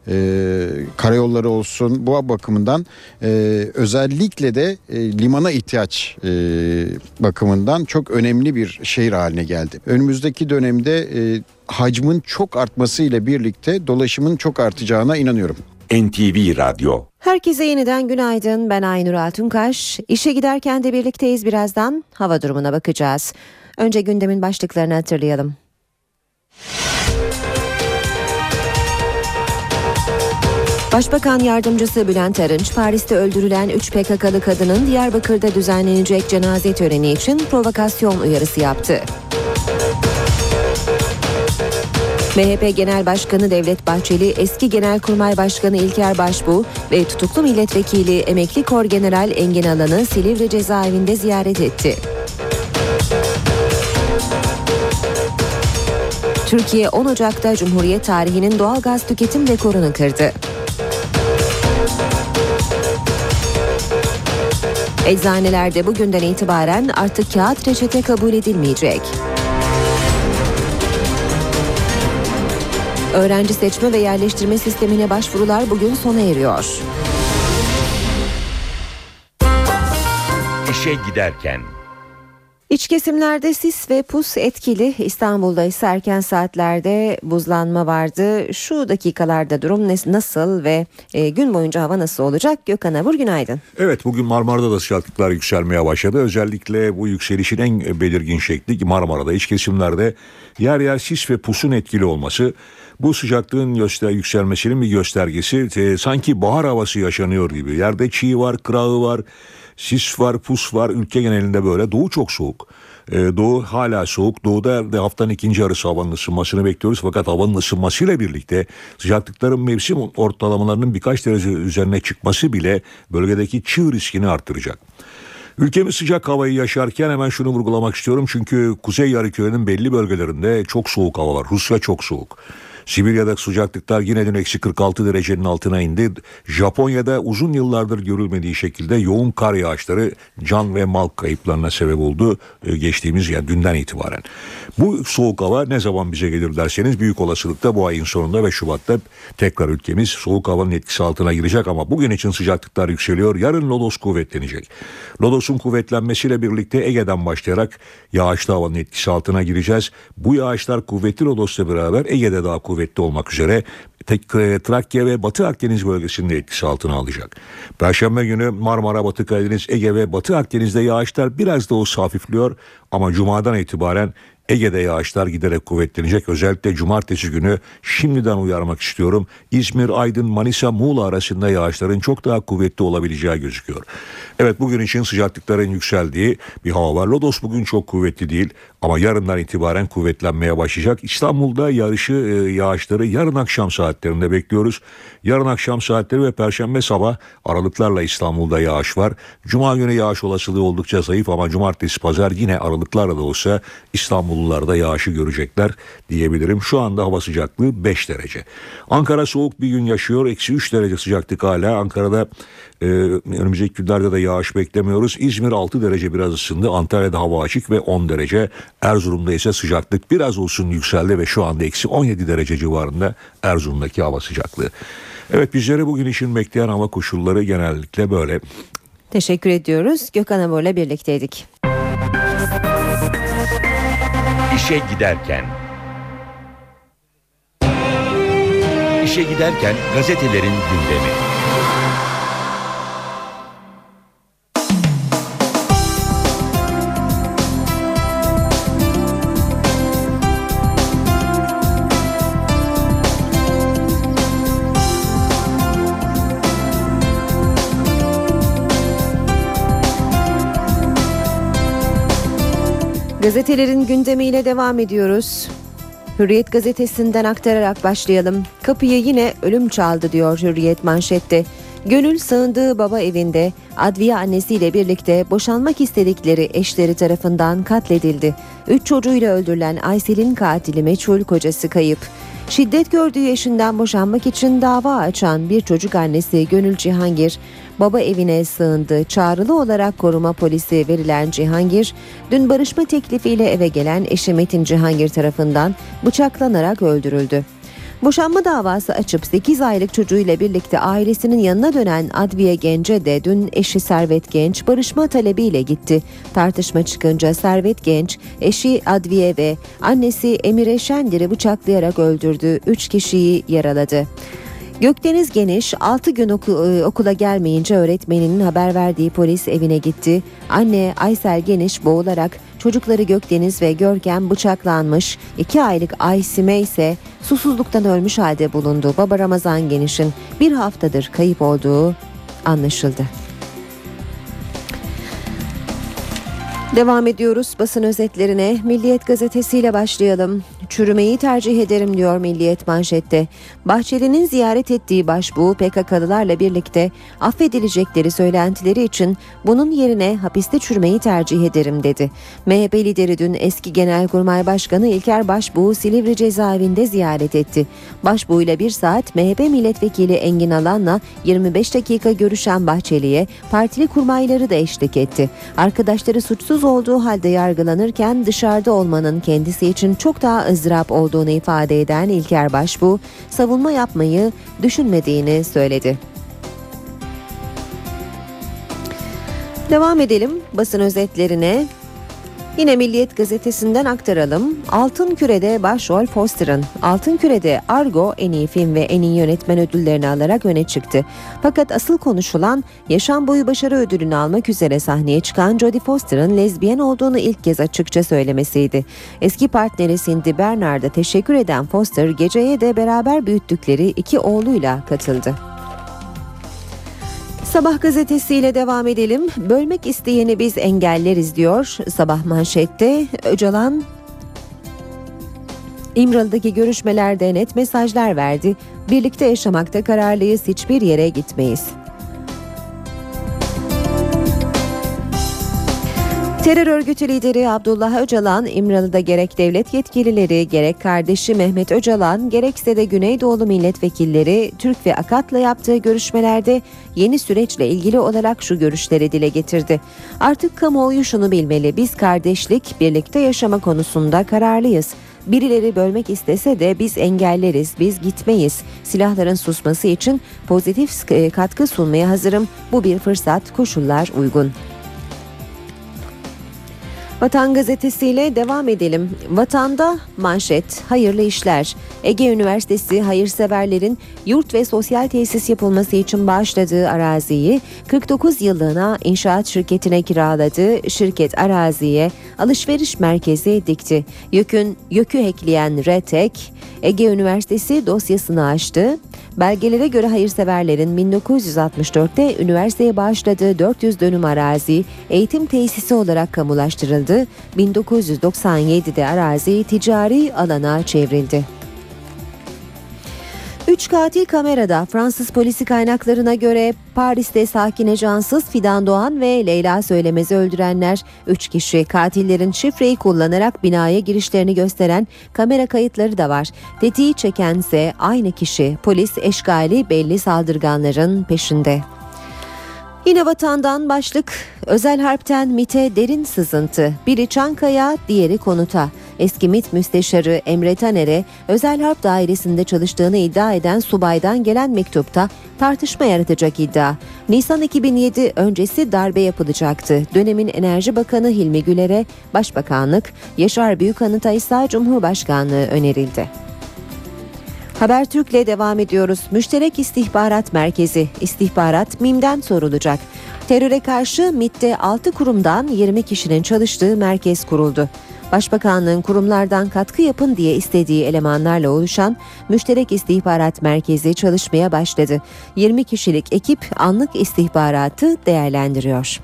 e, karayolları olsun bu bakımından e, özellikle de e, limana ihtiyaç e, bakımından çok önemli bir şehir haline geldi. Önümüzdeki dönemde e, hacmin çok artması ile birlikte dolaşımın çok artacağına inanıyorum. NTV Radyo. Herkese yeniden günaydın. Ben Aynur Altunkaş. İşe giderken de birlikteyiz birazdan. Hava durumuna bakacağız. Önce gündemin başlıklarını hatırlayalım. Başbakan Yardımcısı Bülent Arınç, Paris'te öldürülen 3 PKK'lı kadının Diyarbakır'da düzenlenecek cenaze töreni için provokasyon uyarısı yaptı. MHP Genel Başkanı Devlet Bahçeli, eski Genelkurmay Başkanı İlker Başbuğ ve tutuklu milletvekili emekli Kor General Engin Alan'ı Silivri cezaevinde ziyaret etti. Türkiye 10 Ocak'ta Cumhuriyet tarihinin doğal gaz tüketim rekorunu kırdı. Eczanelerde bugünden itibaren artık kağıt reçete kabul edilmeyecek. Öğrenci seçme ve yerleştirme sistemine başvurular bugün sona eriyor. İşe giderken İç kesimlerde sis ve pus etkili. İstanbul'da ise erken saatlerde buzlanma vardı. Şu dakikalarda durum nasıl ve e, gün boyunca hava nasıl olacak? Gökhan Abur günaydın. Evet bugün Marmara'da da sıcaklıklar yükselmeye başladı. Özellikle bu yükselişin en belirgin şekli Marmara'da iç kesimlerde yer yer sis ve pusun etkili olması. Bu sıcaklığın göster yükselmesinin bir göstergesi. E, sanki bahar havası yaşanıyor gibi. Yerde çiğ var, kırağı var, sis var, pus var. Ülke genelinde böyle. Doğu çok soğuk. Ee, doğu hala soğuk. Doğuda haftanın ikinci yarısı havanın ısınmasını bekliyoruz. Fakat havanın ısınmasıyla birlikte sıcaklıkların mevsim ortalamalarının birkaç derece üzerine çıkması bile bölgedeki çığ riskini arttıracak. Ülkemiz sıcak havayı yaşarken hemen şunu vurgulamak istiyorum. Çünkü Kuzey Yarıkürü'nün belli bölgelerinde çok soğuk hava var. Rusya çok soğuk. Sibirya'da sıcaklıklar yine dün eksi 46 derecenin altına indi. Japonya'da uzun yıllardır görülmediği şekilde yoğun kar yağışları can ve mal kayıplarına sebep oldu e, geçtiğimiz yani dünden itibaren. Bu soğuk hava ne zaman bize gelir derseniz büyük olasılıkla bu ayın sonunda ve Şubat'ta tekrar ülkemiz soğuk havanın etkisi altına girecek ama bugün için sıcaklıklar yükseliyor. Yarın Lodos kuvvetlenecek. Lodos'un kuvvetlenmesiyle birlikte Ege'den başlayarak yağışlı havanın etkisi altına gireceğiz. Bu yağışlar kuvvetli Lodos'la beraber Ege'de daha kuvvetli kuvvetli olmak üzere e, Trakya ve Batı Akdeniz bölgesinde etkisi altına alacak. Perşembe günü Marmara, Batı Karadeniz, Ege ve Batı Akdeniz'de yağışlar biraz da olsa hafifliyor ama Cuma'dan itibaren Ege'de yağışlar giderek kuvvetlenecek. Özellikle cumartesi günü şimdiden uyarmak istiyorum. İzmir, Aydın, Manisa, Muğla arasında yağışların çok daha kuvvetli olabileceği gözüküyor. Evet bugün için sıcaklıkların yükseldiği bir hava var. Lodos bugün çok kuvvetli değil ama yarından itibaren kuvvetlenmeye başlayacak. İstanbul'da yarışı e, yağışları yarın akşam saatlerinde bekliyoruz. Yarın akşam saatleri ve perşembe sabah aralıklarla İstanbul'da yağış var. Cuma günü yağış olasılığı oldukça zayıf ama cumartesi pazar yine aralıklarla da olsa İstanbullular da yağışı görecekler diyebilirim. Şu anda hava sıcaklığı 5 derece. Ankara soğuk bir gün yaşıyor. Eksi 3 derece sıcaklık hala. Ankara'da e, önümüzdeki günlerde de yağış beklemiyoruz. İzmir 6 derece biraz ısındı. Antalya'da hava açık ve 10 derece. Erzurum'da ise sıcaklık biraz olsun yükseldi ve şu anda eksi 17 derece civarında Erzurum'daki hava sıcaklığı. Evet bizleri bugün için bekleyen hava koşulları genellikle böyle. Teşekkür ediyoruz. Gökhan Amor'la birlikteydik. İşe giderken İşe giderken gazetelerin gündemi. Gazetelerin gündemiyle devam ediyoruz. Hürriyet gazetesinden aktararak başlayalım. Kapıyı yine ölüm çaldı diyor Hürriyet manşette. Gönül sığındığı baba evinde adviye annesiyle birlikte boşanmak istedikleri eşleri tarafından katledildi. Üç çocuğuyla öldürülen Aysel'in katili meçhul kocası kayıp. Şiddet gördüğü eşinden boşanmak için dava açan bir çocuk annesi Gönül Cihangir, baba evine sığındı. Çağrılı olarak koruma polisi verilen Cihangir, dün barışma teklifiyle eve gelen eşi Metin Cihangir tarafından bıçaklanarak öldürüldü. Boşanma davası açıp 8 aylık çocuğuyla birlikte ailesinin yanına dönen Adviye Genç'e de dün eşi Servet Genç barışma talebiyle gitti. Tartışma çıkınca Servet Genç, eşi Adviye ve annesi Emire Şendir'i bıçaklayarak öldürdü. 3 kişiyi yaraladı. Gökdeniz Geniş 6 gün oku- e, okula gelmeyince öğretmeninin haber verdiği polis evine gitti. Anne Aysel Geniş boğularak çocukları Gökdeniz ve Görkem bıçaklanmış. 2 aylık Aysime ise susuzluktan ölmüş halde bulundu. Baba Ramazan Geniş'in bir haftadır kayıp olduğu anlaşıldı. Devam ediyoruz basın özetlerine. Milliyet gazetesiyle başlayalım. Çürümeyi tercih ederim diyor Milliyet manşette. Bahçeli'nin ziyaret ettiği başbuğ PKK'lılarla birlikte affedilecekleri söylentileri için bunun yerine hapiste çürümeyi tercih ederim dedi. MHP lideri dün eski Genelkurmay Başkanı İlker Başbuğ'u Silivri cezaevinde ziyaret etti. Başbuğ ile bir saat MHP milletvekili Engin Alan'la 25 dakika görüşen Bahçeli'ye partili kurmayları da eşlik etti. Arkadaşları suçsuz olduğu halde yargılanırken dışarıda olmanın kendisi için çok daha ızdırap olduğunu ifade eden İlker Başbuğ, savunma yapmayı düşünmediğini söyledi. Devam edelim basın özetlerine. Yine Milliyet gazetesinden aktaralım. Altın Küre'de başrol Foster'ın. Altın Küre'de Argo en iyi film ve en iyi yönetmen ödüllerini alarak öne çıktı. Fakat asıl konuşulan yaşam boyu başarı ödülünü almak üzere sahneye çıkan Jodie Foster'ın lezbiyen olduğunu ilk kez açıkça söylemesiydi. Eski partneri Cindy Bernard'a teşekkür eden Foster geceye de beraber büyüttükleri iki oğluyla katıldı. Sabah gazetesiyle devam edelim. Bölmek isteyeni biz engelleriz diyor. Sabah manşette Öcalan İmralı'daki görüşmelerde net mesajlar verdi. Birlikte yaşamakta kararlıyız, hiçbir yere gitmeyiz. Terör örgütü lideri Abdullah Öcalan, İmralı'da gerek devlet yetkilileri, gerek kardeşi Mehmet Öcalan, gerekse de Güneydoğulu milletvekilleri Türk ve Akat'la yaptığı görüşmelerde yeni süreçle ilgili olarak şu görüşleri dile getirdi. Artık kamuoyu şunu bilmeli, biz kardeşlik, birlikte yaşama konusunda kararlıyız. Birileri bölmek istese de biz engelleriz, biz gitmeyiz. Silahların susması için pozitif e, katkı sunmaya hazırım. Bu bir fırsat, koşullar uygun. Vatan gazetesiyle devam edelim. Vatanda manşet, hayırlı işler. Ege Üniversitesi hayırseverlerin yurt ve sosyal tesis yapılması için bağışladığı araziyi 49 yıllığına inşaat şirketine kiraladı. Şirket araziye alışveriş merkezi dikti. YÖK'ün YÖK'ü hackleyen RETEK, Ege Üniversitesi dosyasını açtı. Belgelere göre hayırseverlerin 1964'te üniversiteye bağışladığı 400 dönüm arazi eğitim tesisi olarak kamulaştırıldı. 1997'de arazi ticari alana çevrildi. Üç katil kamerada Fransız polisi kaynaklarına göre Paris'te sakine cansız Fidan Doğan ve Leyla Söylemez'i öldürenler 3 kişi katillerin şifreyi kullanarak binaya girişlerini gösteren kamera kayıtları da var. Tetiği çekense aynı kişi polis eşgali belli saldırganların peşinde. Yine vatandan başlık özel harpten MIT'e derin sızıntı. Biri Çankaya, diğeri konuta. Eski MIT müsteşarı Emre Taner'e özel harp dairesinde çalıştığını iddia eden subaydan gelen mektupta tartışma yaratacak iddia. Nisan 2007 öncesi darbe yapılacaktı. Dönemin Enerji Bakanı Hilmi Güler'e Başbakanlık, Yaşar Büyükanıt'a ise Cumhurbaşkanlığı önerildi. Habertürk'le devam ediyoruz. Müşterek İstihbarat Merkezi, istihbarat MİM'den sorulacak. Teröre karşı MİT'te 6 kurumdan 20 kişinin çalıştığı merkez kuruldu. Başbakanlığın kurumlardan katkı yapın diye istediği elemanlarla oluşan Müşterek İstihbarat Merkezi çalışmaya başladı. 20 kişilik ekip anlık istihbaratı değerlendiriyor.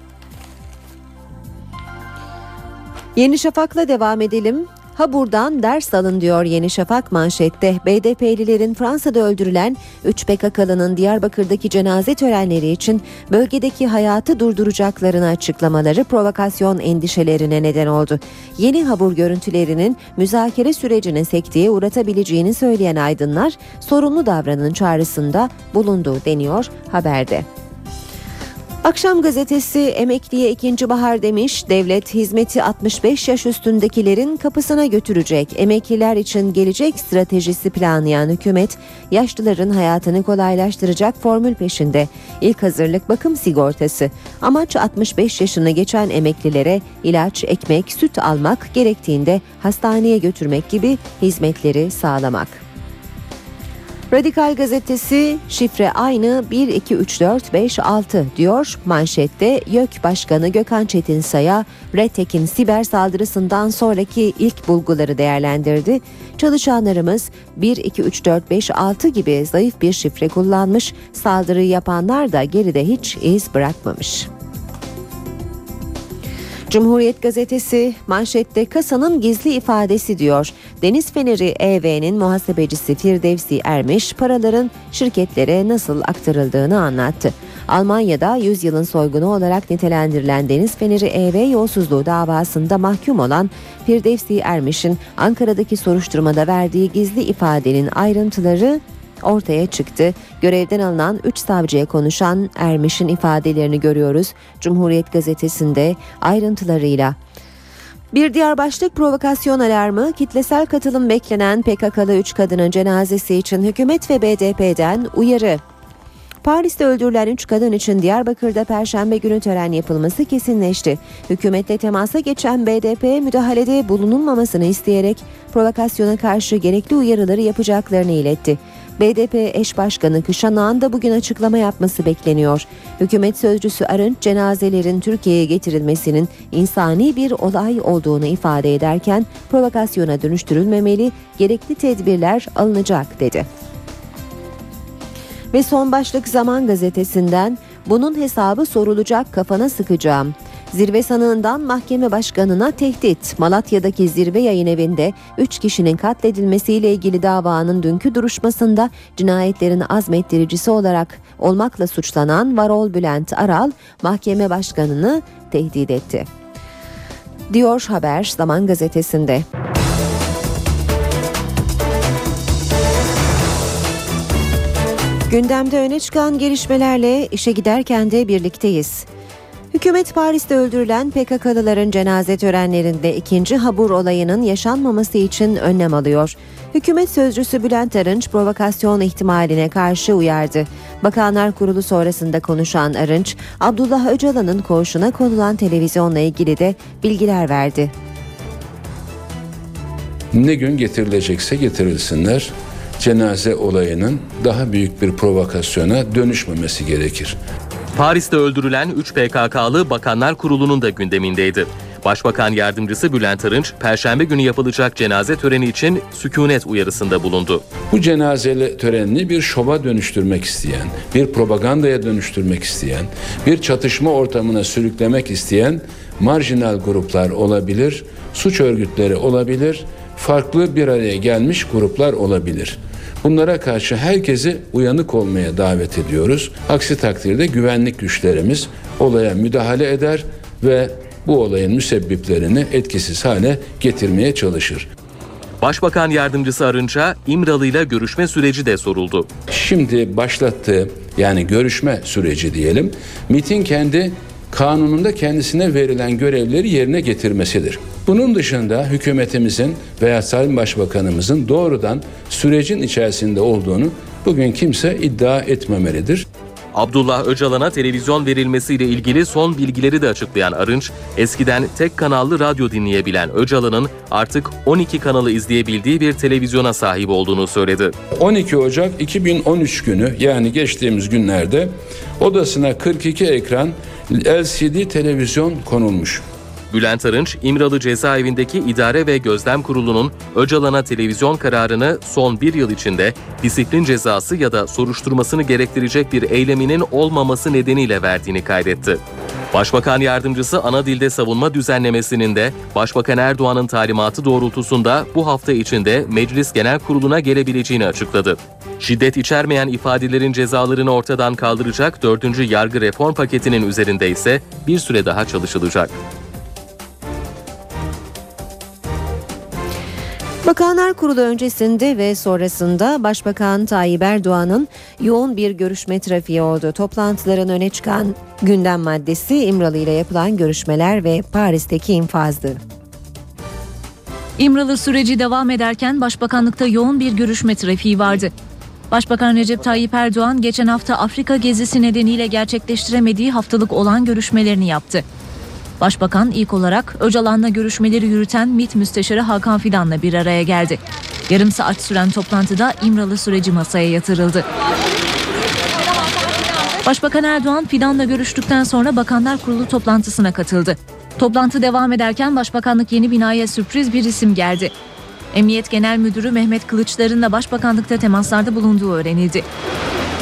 Yeni Şafak'la devam edelim. Ha buradan ders alın diyor Yeni Şafak manşette. BDP'lilerin Fransa'da öldürülen 3 PKK'lının Diyarbakır'daki cenaze törenleri için bölgedeki hayatı durduracaklarını açıklamaları provokasyon endişelerine neden oldu. Yeni habur görüntülerinin müzakere sürecini sekteye uğratabileceğini söyleyen aydınlar sorumlu davranın çağrısında bulundu deniyor haberde. Akşam gazetesi emekliye ikinci bahar demiş, devlet hizmeti 65 yaş üstündekilerin kapısına götürecek. Emekliler için gelecek stratejisi planlayan hükümet, yaşlıların hayatını kolaylaştıracak formül peşinde. İlk hazırlık bakım sigortası. Amaç 65 yaşını geçen emeklilere ilaç, ekmek, süt almak gerektiğinde hastaneye götürmek gibi hizmetleri sağlamak. Radikal gazetesi şifre aynı 1 2 3 4 5 6 diyor. Manşette YÖK Başkanı Gökhan Çetinsay'a Retek'in siber saldırısından sonraki ilk bulguları değerlendirdi. Çalışanlarımız 1 2 3 4 5 6 gibi zayıf bir şifre kullanmış. Saldırıyı yapanlar da geride hiç iz bırakmamış. Cumhuriyet gazetesi manşette kasanın gizli ifadesi diyor. Deniz Feneri EV'nin muhasebecisi Firdevsi Ermiş paraların şirketlere nasıl aktarıldığını anlattı. Almanya'da 100 yılın soygunu olarak nitelendirilen Deniz Feneri EV yolsuzluğu davasında mahkum olan Firdevsi Ermiş'in Ankara'daki soruşturmada verdiği gizli ifadenin ayrıntıları ortaya çıktı. Görevden alınan 3 savcıya konuşan Ermiş'in ifadelerini görüyoruz. Cumhuriyet gazetesinde ayrıntılarıyla. Bir diğer başlık provokasyon alarmı, kitlesel katılım beklenen PKK'lı 3 kadının cenazesi için hükümet ve BDP'den uyarı. Paris'te öldürülen 3 kadın için Diyarbakır'da perşembe günü tören yapılması kesinleşti. Hükümetle temasa geçen BDP müdahalede bulunulmamasını isteyerek provokasyona karşı gerekli uyarıları yapacaklarını iletti. BDP eş başkanı Kışanağ'ın da bugün açıklama yapması bekleniyor. Hükümet sözcüsü Arınç cenazelerin Türkiye'ye getirilmesinin insani bir olay olduğunu ifade ederken provokasyona dönüştürülmemeli, gerekli tedbirler alınacak dedi. Ve son başlık Zaman Gazetesi'nden bunun hesabı sorulacak kafana sıkacağım. Zirve sanığından mahkeme başkanına tehdit. Malatya'daki zirve yayın evinde 3 kişinin katledilmesiyle ilgili davanın dünkü duruşmasında cinayetlerin azmettiricisi olarak olmakla suçlanan Varol Bülent Aral mahkeme başkanını tehdit etti. Diyor haber Zaman Gazetesi'nde. Gündemde öne çıkan gelişmelerle işe giderken de birlikteyiz. Hükümet Paris'te öldürülen PKK'lıların cenaze törenlerinde ikinci habur olayının yaşanmaması için önlem alıyor. Hükümet sözcüsü Bülent Arınç provokasyon ihtimaline karşı uyardı. Bakanlar Kurulu sonrasında konuşan Arınç, Abdullah Öcalan'ın koğuşuna konulan televizyonla ilgili de bilgiler verdi. Ne gün getirilecekse getirilsinler. Cenaze olayının daha büyük bir provokasyona dönüşmemesi gerekir. Paris'te öldürülen 3 PKK'lı Bakanlar Kurulu'nun da gündemindeydi. Başbakan Yardımcısı Bülent Arınç, Perşembe günü yapılacak cenaze töreni için sükunet uyarısında bulundu. Bu cenazeli törenini bir şova dönüştürmek isteyen, bir propagandaya dönüştürmek isteyen, bir çatışma ortamına sürüklemek isteyen marjinal gruplar olabilir, suç örgütleri olabilir, farklı bir araya gelmiş gruplar olabilir. Bunlara karşı herkesi uyanık olmaya davet ediyoruz. Aksi takdirde güvenlik güçlerimiz olaya müdahale eder ve bu olayın müsebbiplerini etkisiz hale getirmeye çalışır. Başbakan Yardımcısı Arınç'a İmralı'yla görüşme süreci de soruldu. Şimdi başlattığı yani görüşme süreci diyelim, MIT'in kendi kanununda kendisine verilen görevleri yerine getirmesidir. Bunun dışında hükümetimizin veya Sayın Başbakanımızın doğrudan sürecin içerisinde olduğunu bugün kimse iddia etmemelidir. Abdullah Öcalan'a televizyon verilmesiyle ilgili son bilgileri de açıklayan Arınç, eskiden tek kanallı radyo dinleyebilen Öcalan'ın artık 12 kanalı izleyebildiği bir televizyona sahip olduğunu söyledi. 12 Ocak 2013 günü yani geçtiğimiz günlerde odasına 42 ekran LCD televizyon konulmuş. Bülent Arınç, İmralı Cezaevindeki İdare ve Gözlem Kurulu'nun Öcalan'a televizyon kararını son bir yıl içinde disiplin cezası ya da soruşturmasını gerektirecek bir eyleminin olmaması nedeniyle verdiğini kaydetti. Başbakan Yardımcısı ana dilde savunma düzenlemesinin de Başbakan Erdoğan'ın talimatı doğrultusunda bu hafta içinde Meclis Genel Kurulu'na gelebileceğini açıkladı. Şiddet içermeyen ifadelerin cezalarını ortadan kaldıracak 4. yargı reform paketinin üzerinde ise bir süre daha çalışılacak. Bakanlar Kurulu öncesinde ve sonrasında Başbakan Tayyip Erdoğan'ın yoğun bir görüşme trafiği oldu. Toplantıların öne çıkan gündem maddesi İmralı ile yapılan görüşmeler ve Paris'teki infazdı. İmralı süreci devam ederken Başbakanlıkta yoğun bir görüşme trafiği vardı. Başbakan Recep Tayyip Erdoğan geçen hafta Afrika gezisi nedeniyle gerçekleştiremediği haftalık olan görüşmelerini yaptı. Başbakan ilk olarak Öcalan'la görüşmeleri yürüten MİT Müsteşarı Hakan Fidan'la bir araya geldi. Yarım saat süren toplantıda İmralı süreci masaya yatırıldı. Başbakan Erdoğan Fidan'la görüştükten sonra Bakanlar Kurulu toplantısına katıldı. Toplantı devam ederken Başbakanlık yeni binaya sürpriz bir isim geldi. Emniyet Genel Müdürü Mehmet Kılıçdar'ın da Başbakanlıkta temaslarda bulunduğu öğrenildi.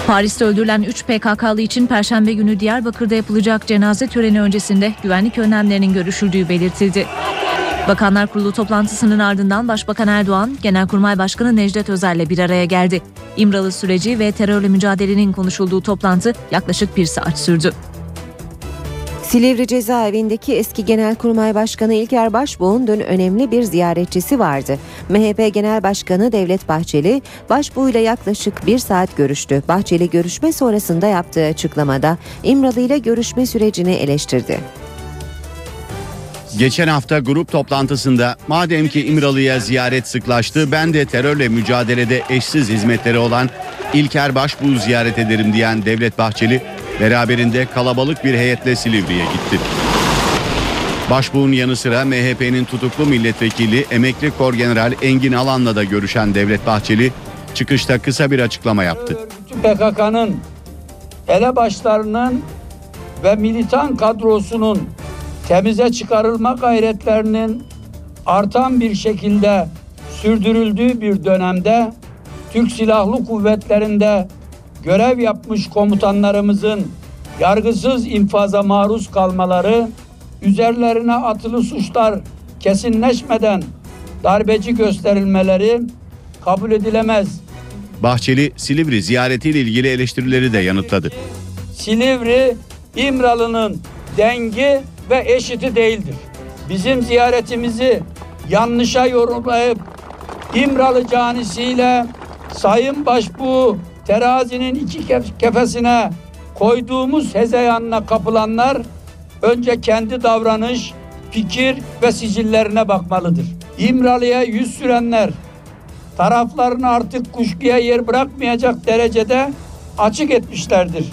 Paris'te öldürülen 3 PKK'lı için Perşembe günü Diyarbakır'da yapılacak cenaze töreni öncesinde güvenlik önlemlerinin görüşüldüğü belirtildi. Bakanlar Kurulu toplantısının ardından Başbakan Erdoğan, Genelkurmay Başkanı Necdet Özer'le bir araya geldi. İmralı süreci ve terörle mücadelenin konuşulduğu toplantı yaklaşık bir saat sürdü. Silivri cezaevindeki eski Genelkurmay Başkanı İlker Başbuğ'un dün önemli bir ziyaretçisi vardı. MHP Genel Başkanı Devlet Bahçeli, Başbuğ ile yaklaşık bir saat görüştü. Bahçeli görüşme sonrasında yaptığı açıklamada İmralı ile görüşme sürecini eleştirdi. Geçen hafta grup toplantısında madem ki İmralı'ya ziyaret sıklaştı ben de terörle mücadelede eşsiz hizmetleri olan İlker Başbuğ'u ziyaret ederim diyen Devlet Bahçeli beraberinde kalabalık bir heyetle Silivri'ye gitti. Başbuğ'un yanı sıra MHP'nin tutuklu milletvekili emekli kor general Engin Alan'la da görüşen Devlet Bahçeli çıkışta kısa bir açıklama yaptı. PKK'nın elebaşlarının ve militan kadrosunun temize çıkarılma gayretlerinin artan bir şekilde sürdürüldüğü bir dönemde Türk Silahlı Kuvvetleri'nde görev yapmış komutanlarımızın yargısız infaza maruz kalmaları, üzerlerine atılı suçlar kesinleşmeden darbeci gösterilmeleri kabul edilemez. Bahçeli Silivri ziyaretiyle ilgili eleştirileri de yanıtladı. Silivri İmralı'nın dengi ve eşiti değildir. Bizim ziyaretimizi yanlışa yorumlayıp İmralı canisiyle Sayın Başbuğ terazinin iki kefesine koyduğumuz hezeyanına kapılanlar önce kendi davranış, fikir ve sicillerine bakmalıdır. İmralı'ya yüz sürenler taraflarını artık kuşkuya yer bırakmayacak derecede açık etmişlerdir.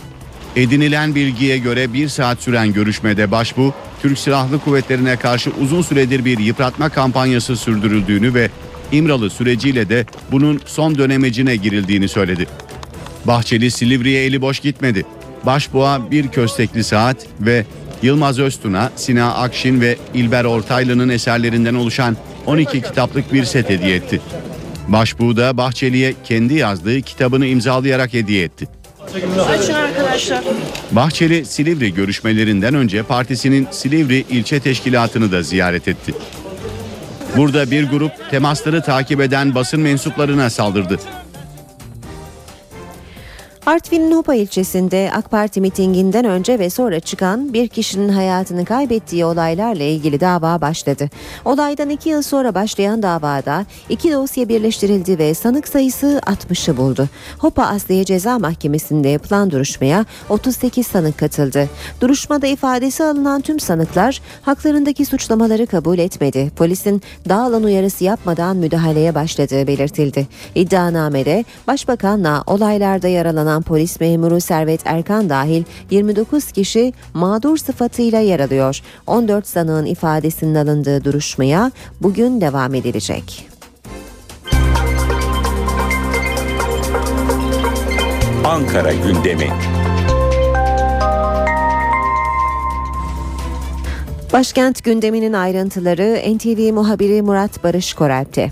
Edinilen bilgiye göre bir saat süren görüşmede Başbuğ, Türk Silahlı Kuvvetleri'ne karşı uzun süredir bir yıpratma kampanyası sürdürüldüğünü ve İmralı süreciyle de bunun son dönemecine girildiğini söyledi. Bahçeli Silivri'ye eli boş gitmedi. Başbuğ'a bir köstekli saat ve Yılmaz Öztun'a, Sina Akşin ve İlber Ortaylı'nın eserlerinden oluşan 12 kitaplık bir set hediye etti. Başbuğ da Bahçeli'ye kendi yazdığı kitabını imzalayarak hediye etti. Bahçeli Silivri görüşmelerinden önce partisinin Silivri ilçe teşkilatını da ziyaret etti. Burada bir grup temasları takip eden basın mensuplarına saldırdı. Artvin'in Hopa ilçesinde AK Parti mitinginden önce ve sonra çıkan bir kişinin hayatını kaybettiği olaylarla ilgili dava başladı. Olaydan iki yıl sonra başlayan davada iki dosya birleştirildi ve sanık sayısı 60'ı buldu. Hopa Asliye Ceza Mahkemesi'nde yapılan duruşmaya 38 sanık katıldı. Duruşmada ifadesi alınan tüm sanıklar haklarındaki suçlamaları kabul etmedi. Polisin dağılan uyarısı yapmadan müdahaleye başladığı belirtildi. İddianamede Başbakanla olaylarda yaralanan polis memuru Servet Erkan dahil 29 kişi mağdur sıfatıyla yer alıyor. 14 sanığın ifadesinin alındığı duruşmaya bugün devam edilecek. Ankara gündemi. Başkent gündeminin ayrıntıları NTV muhabiri Murat Barış Koralp'te.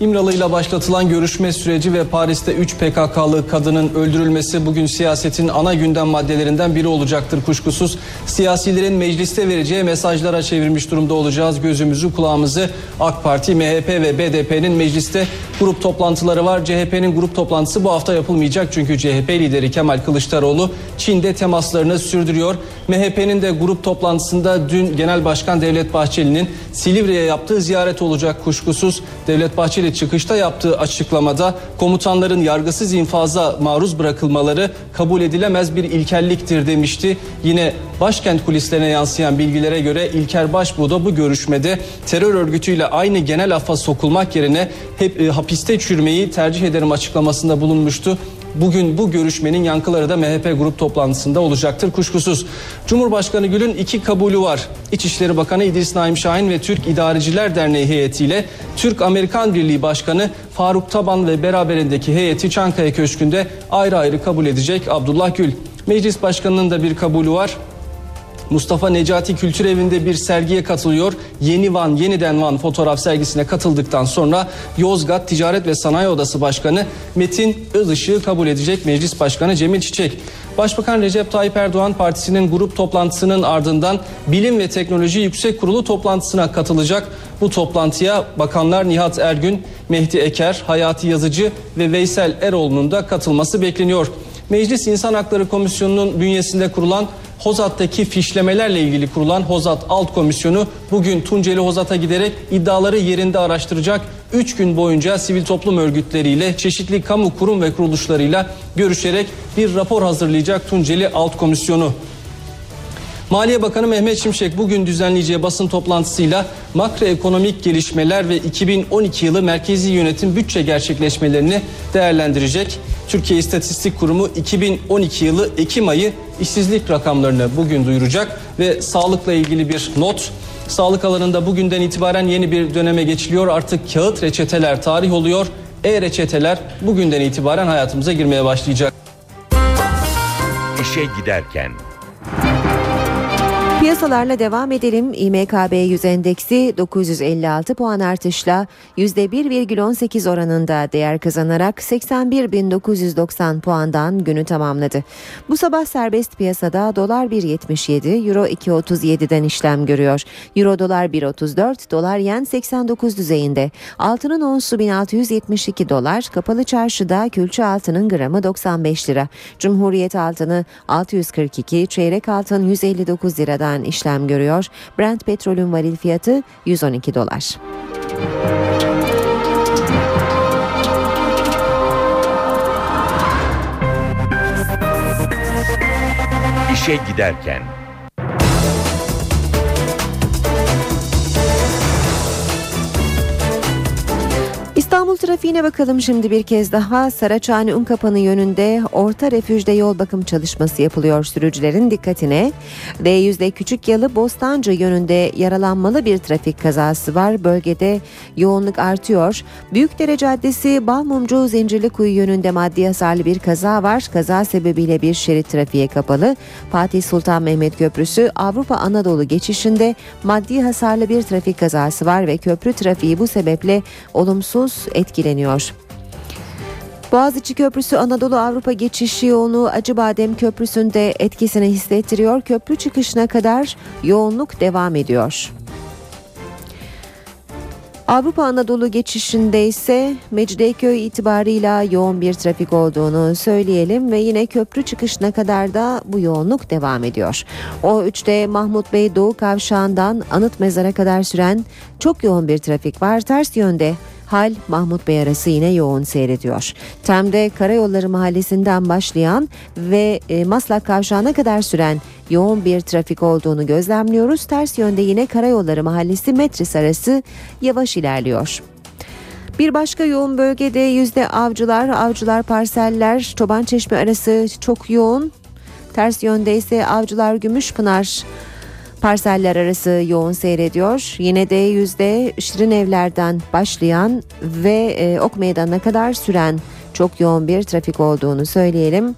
İmralı ile başlatılan görüşme süreci ve Paris'te 3 PKK'lı kadının öldürülmesi bugün siyasetin ana gündem maddelerinden biri olacaktır kuşkusuz. Siyasilerin mecliste vereceği mesajlara çevirmiş durumda olacağız. Gözümüzü kulağımızı AK Parti, MHP ve BDP'nin mecliste grup toplantıları var. CHP'nin grup toplantısı bu hafta yapılmayacak çünkü CHP lideri Kemal Kılıçdaroğlu Çin'de temaslarını sürdürüyor. MHP'nin de grup toplantısında dün Genel Başkan Devlet Bahçeli'nin Silivri'ye yaptığı ziyaret olacak kuşkusuz. Devlet Bahçeli çıkışta yaptığı açıklamada komutanların yargısız infaza maruz bırakılmaları kabul edilemez bir ilkelliktir demişti. Yine başkent kulislerine yansıyan bilgilere göre İlker Başbuğ da bu görüşmede terör örgütüyle aynı genel affa sokulmak yerine hep e, hapiste çürümeyi tercih ederim açıklamasında bulunmuştu. Bugün bu görüşmenin yankıları da MHP grup toplantısında olacaktır kuşkusuz. Cumhurbaşkanı Gül'ün iki kabulü var. İçişleri Bakanı İdris Naim Şahin ve Türk İdareciler Derneği heyetiyle Türk-Amerikan Birliği Başkanı Faruk Taban ve beraberindeki heyeti Çankaya Köşkü'nde ayrı ayrı kabul edecek Abdullah Gül. Meclis Başkanı'nın da bir kabulü var. Mustafa Necati Kültür Evi'nde bir sergiye katılıyor. Yeni Van, Yeniden Van fotoğraf sergisine katıldıktan sonra Yozgat Ticaret ve Sanayi Odası Başkanı Metin Özışık'ı kabul edecek Meclis Başkanı Cemil Çiçek. Başbakan Recep Tayyip Erdoğan partisinin grup toplantısının ardından Bilim ve Teknoloji Yüksek Kurulu toplantısına katılacak. Bu toplantıya bakanlar Nihat Ergün, Mehdi Eker, Hayati Yazıcı ve Veysel Eroğlu'nun da katılması bekleniyor. Meclis İnsan Hakları Komisyonu'nun bünyesinde kurulan Hozat'taki fişlemelerle ilgili kurulan Hozat Alt Komisyonu bugün Tunceli Hozat'a giderek iddiaları yerinde araştıracak. 3 gün boyunca sivil toplum örgütleriyle çeşitli kamu kurum ve kuruluşlarıyla görüşerek bir rapor hazırlayacak Tunceli Alt Komisyonu. Maliye Bakanı Mehmet Şimşek bugün düzenleyeceği basın toplantısıyla makroekonomik gelişmeler ve 2012 yılı merkezi yönetim bütçe gerçekleşmelerini değerlendirecek. Türkiye İstatistik Kurumu 2012 yılı Ekim ayı işsizlik rakamlarını bugün duyuracak ve sağlıkla ilgili bir not Sağlık alanında bugünden itibaren yeni bir döneme geçiliyor. Artık kağıt reçeteler tarih oluyor. E-reçeteler bugünden itibaren hayatımıza girmeye başlayacak. İşe giderken Piyasalarla devam edelim. İMKB 100 endeksi 956 puan artışla %1,18 oranında değer kazanarak 81.990 puandan günü tamamladı. Bu sabah serbest piyasada dolar 1.77, euro 2.37'den işlem görüyor. Euro dolar 1.34, dolar yen 89 düzeyinde. Altının onsu 1672 dolar, kapalı çarşıda külçe altının gramı 95 lira. Cumhuriyet altını 642, çeyrek altın 159 liradan işlem görüyor. Brent petrolün varil fiyatı 112 dolar. İşe giderken trafiğine bakalım şimdi bir kez daha. Saraçhane Unkapanı yönünde orta refüjde yol bakım çalışması yapılıyor sürücülerin dikkatine. D100'de Küçük Yalı Bostancı yönünde yaralanmalı bir trafik kazası var. Bölgede yoğunluk artıyor. Büyükdere Caddesi Balmumcu Zincirlikuyu yönünde maddi hasarlı bir kaza var. Kaza sebebiyle bir şerit trafiğe kapalı. Fatih Sultan Mehmet Köprüsü Avrupa Anadolu geçişinde maddi hasarlı bir trafik kazası var ve köprü trafiği bu sebeple olumsuz etkileniyor. Boğaziçi Köprüsü Anadolu Avrupa geçişi yoğunluğu Acıbadem Köprüsü'nde etkisini hissettiriyor. Köprü çıkışına kadar yoğunluk devam ediyor. Avrupa Anadolu geçişinde ise Mecidiyeköy itibarıyla yoğun bir trafik olduğunu söyleyelim ve yine köprü çıkışına kadar da bu yoğunluk devam ediyor. O 3'te Mahmut Bey Doğu Kavşağı'ndan Anıt Mezar'a kadar süren çok yoğun bir trafik var. Ters yönde Hal Mahmut Bey arası yine yoğun seyrediyor. Tem'de Karayolları Mahallesi'nden başlayan ve e, Maslak Kavşağı'na kadar süren yoğun bir trafik olduğunu gözlemliyoruz. Ters yönde yine Karayolları Mahallesi Metris arası yavaş ilerliyor. Bir başka yoğun bölgede yüzde avcılar, avcılar parseller, Çoban Çeşme arası çok yoğun. Ters yönde ise avcılar Gümüşpınar Parseller arası yoğun seyrediyor. Yine de yüzde Şirin Evler'den başlayan ve e, Ok Meydanı'na kadar süren çok yoğun bir trafik olduğunu söyleyelim.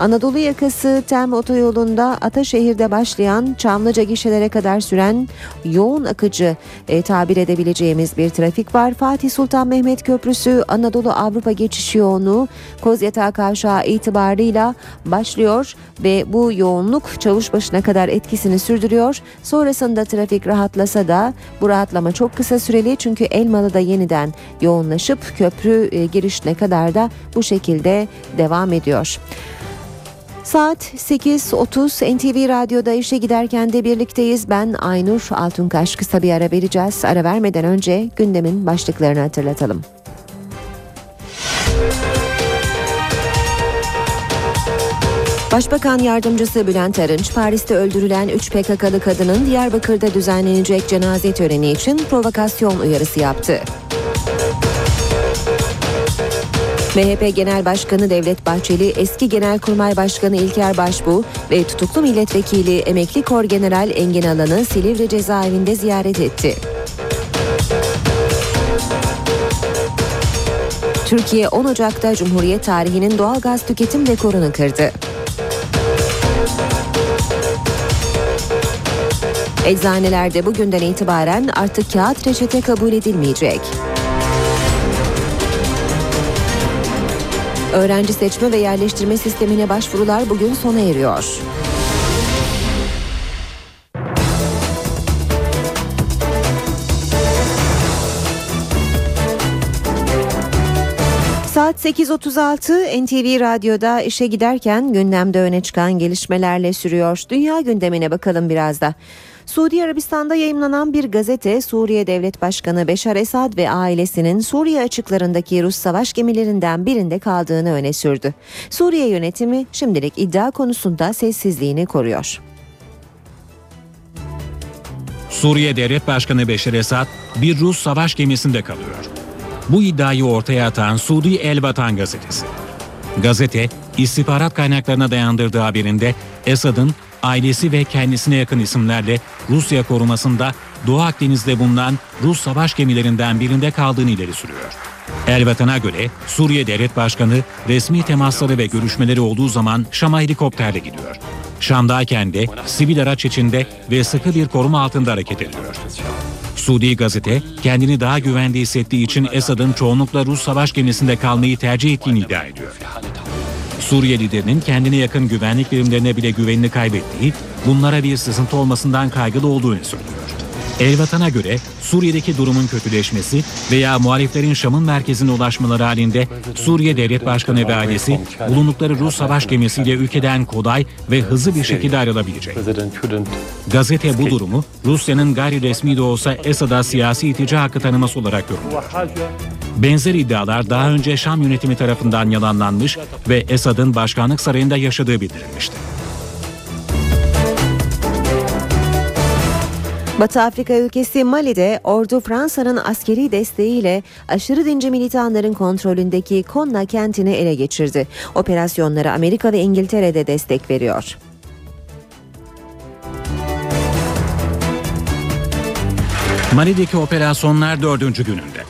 Anadolu yakası Tem otoyolunda Ataşehir'de başlayan Çamlıca gişelere kadar süren yoğun akıcı e, tabir edebileceğimiz bir trafik var. Fatih Sultan Mehmet Köprüsü Anadolu Avrupa geçiş yoğunluğu Kozyatağı Kavşağı itibarıyla başlıyor ve bu yoğunluk Çavuşbaşı'na kadar etkisini sürdürüyor. Sonrasında trafik rahatlasa da bu rahatlama çok kısa süreli çünkü Elmalı'da yeniden yoğunlaşıp köprü e, girişine kadar da bu şekilde devam ediyor. Saat 8.30 NTV Radyo'da işe giderken de birlikteyiz. Ben Aynur Altunkaş kısa bir ara vereceğiz. Ara vermeden önce gündemin başlıklarını hatırlatalım. Başbakan Yardımcısı Bülent Arınç, Paris'te öldürülen 3 PKK'lı kadının Diyarbakır'da düzenlenecek cenaze töreni için provokasyon uyarısı yaptı. MHP Genel Başkanı Devlet Bahçeli, eski Genelkurmay Başkanı İlker Başbuğ ve tutuklu milletvekili emekli Kor General Engin Alan'ı Silivri cezaevinde ziyaret etti. Türkiye 10 Ocak'ta Cumhuriyet tarihinin doğal gaz tüketim rekorunu kırdı. Eczanelerde bugünden itibaren artık kağıt reçete kabul edilmeyecek. Öğrenci seçme ve yerleştirme sistemine başvurular bugün sona eriyor. Saat 8.36 NTV Radyo'da işe giderken gündemde öne çıkan gelişmelerle sürüyor. Dünya gündemine bakalım biraz da. Suudi Arabistan'da yayımlanan bir gazete Suriye Devlet Başkanı Beşar Esad ve ailesinin Suriye açıklarındaki Rus savaş gemilerinden birinde kaldığını öne sürdü. Suriye yönetimi şimdilik iddia konusunda sessizliğini koruyor. Suriye Devlet Başkanı Beşar Esad bir Rus savaş gemisinde kalıyor. Bu iddiayı ortaya atan Suudi El Vatan gazetesi. Gazete, istihbarat kaynaklarına dayandırdığı haberinde Esad'ın ailesi ve kendisine yakın isimlerle Rusya korumasında Doğu Akdeniz'de bulunan Rus savaş gemilerinden birinde kaldığını ileri sürüyor. El Vatan'a göre Suriye Devlet Başkanı resmi temasları ve görüşmeleri olduğu zaman Şam'a helikopterle gidiyor. Şam'dayken de sivil araç içinde ve sıkı bir koruma altında hareket ediyor. Suudi gazete kendini daha güvende hissettiği için Esad'ın çoğunlukla Rus savaş gemisinde kalmayı tercih ettiğini iddia ediyor. Suriye liderinin kendine yakın güvenlik birimlerine bile güvenini kaybettiği, bunlara bir sızıntı olmasından kaygılı olduğunu söylüyor. El Vatan'a göre Suriye'deki durumun kötüleşmesi veya muhaliflerin Şam'ın merkezine ulaşmaları halinde Suriye Devlet Başkanı ve ailesi bulundukları Rus savaş gemisiyle ülkeden kolay ve hızlı bir şekilde ayrılabilecek. Gazete bu durumu Rusya'nın gayri resmi de olsa Esad'a siyasi itica hakkı tanıması olarak yorumluyor. Benzer iddialar daha önce Şam yönetimi tarafından yalanlanmış ve Esad'ın başkanlık sarayında yaşadığı bildirilmişti. Batı Afrika ülkesi Mali'de ordu Fransa'nın askeri desteğiyle aşırı dinci militanların kontrolündeki Konna kentini ele geçirdi. Operasyonlara Amerika ve İngiltere de destek veriyor. Mali'deki operasyonlar dördüncü gününde.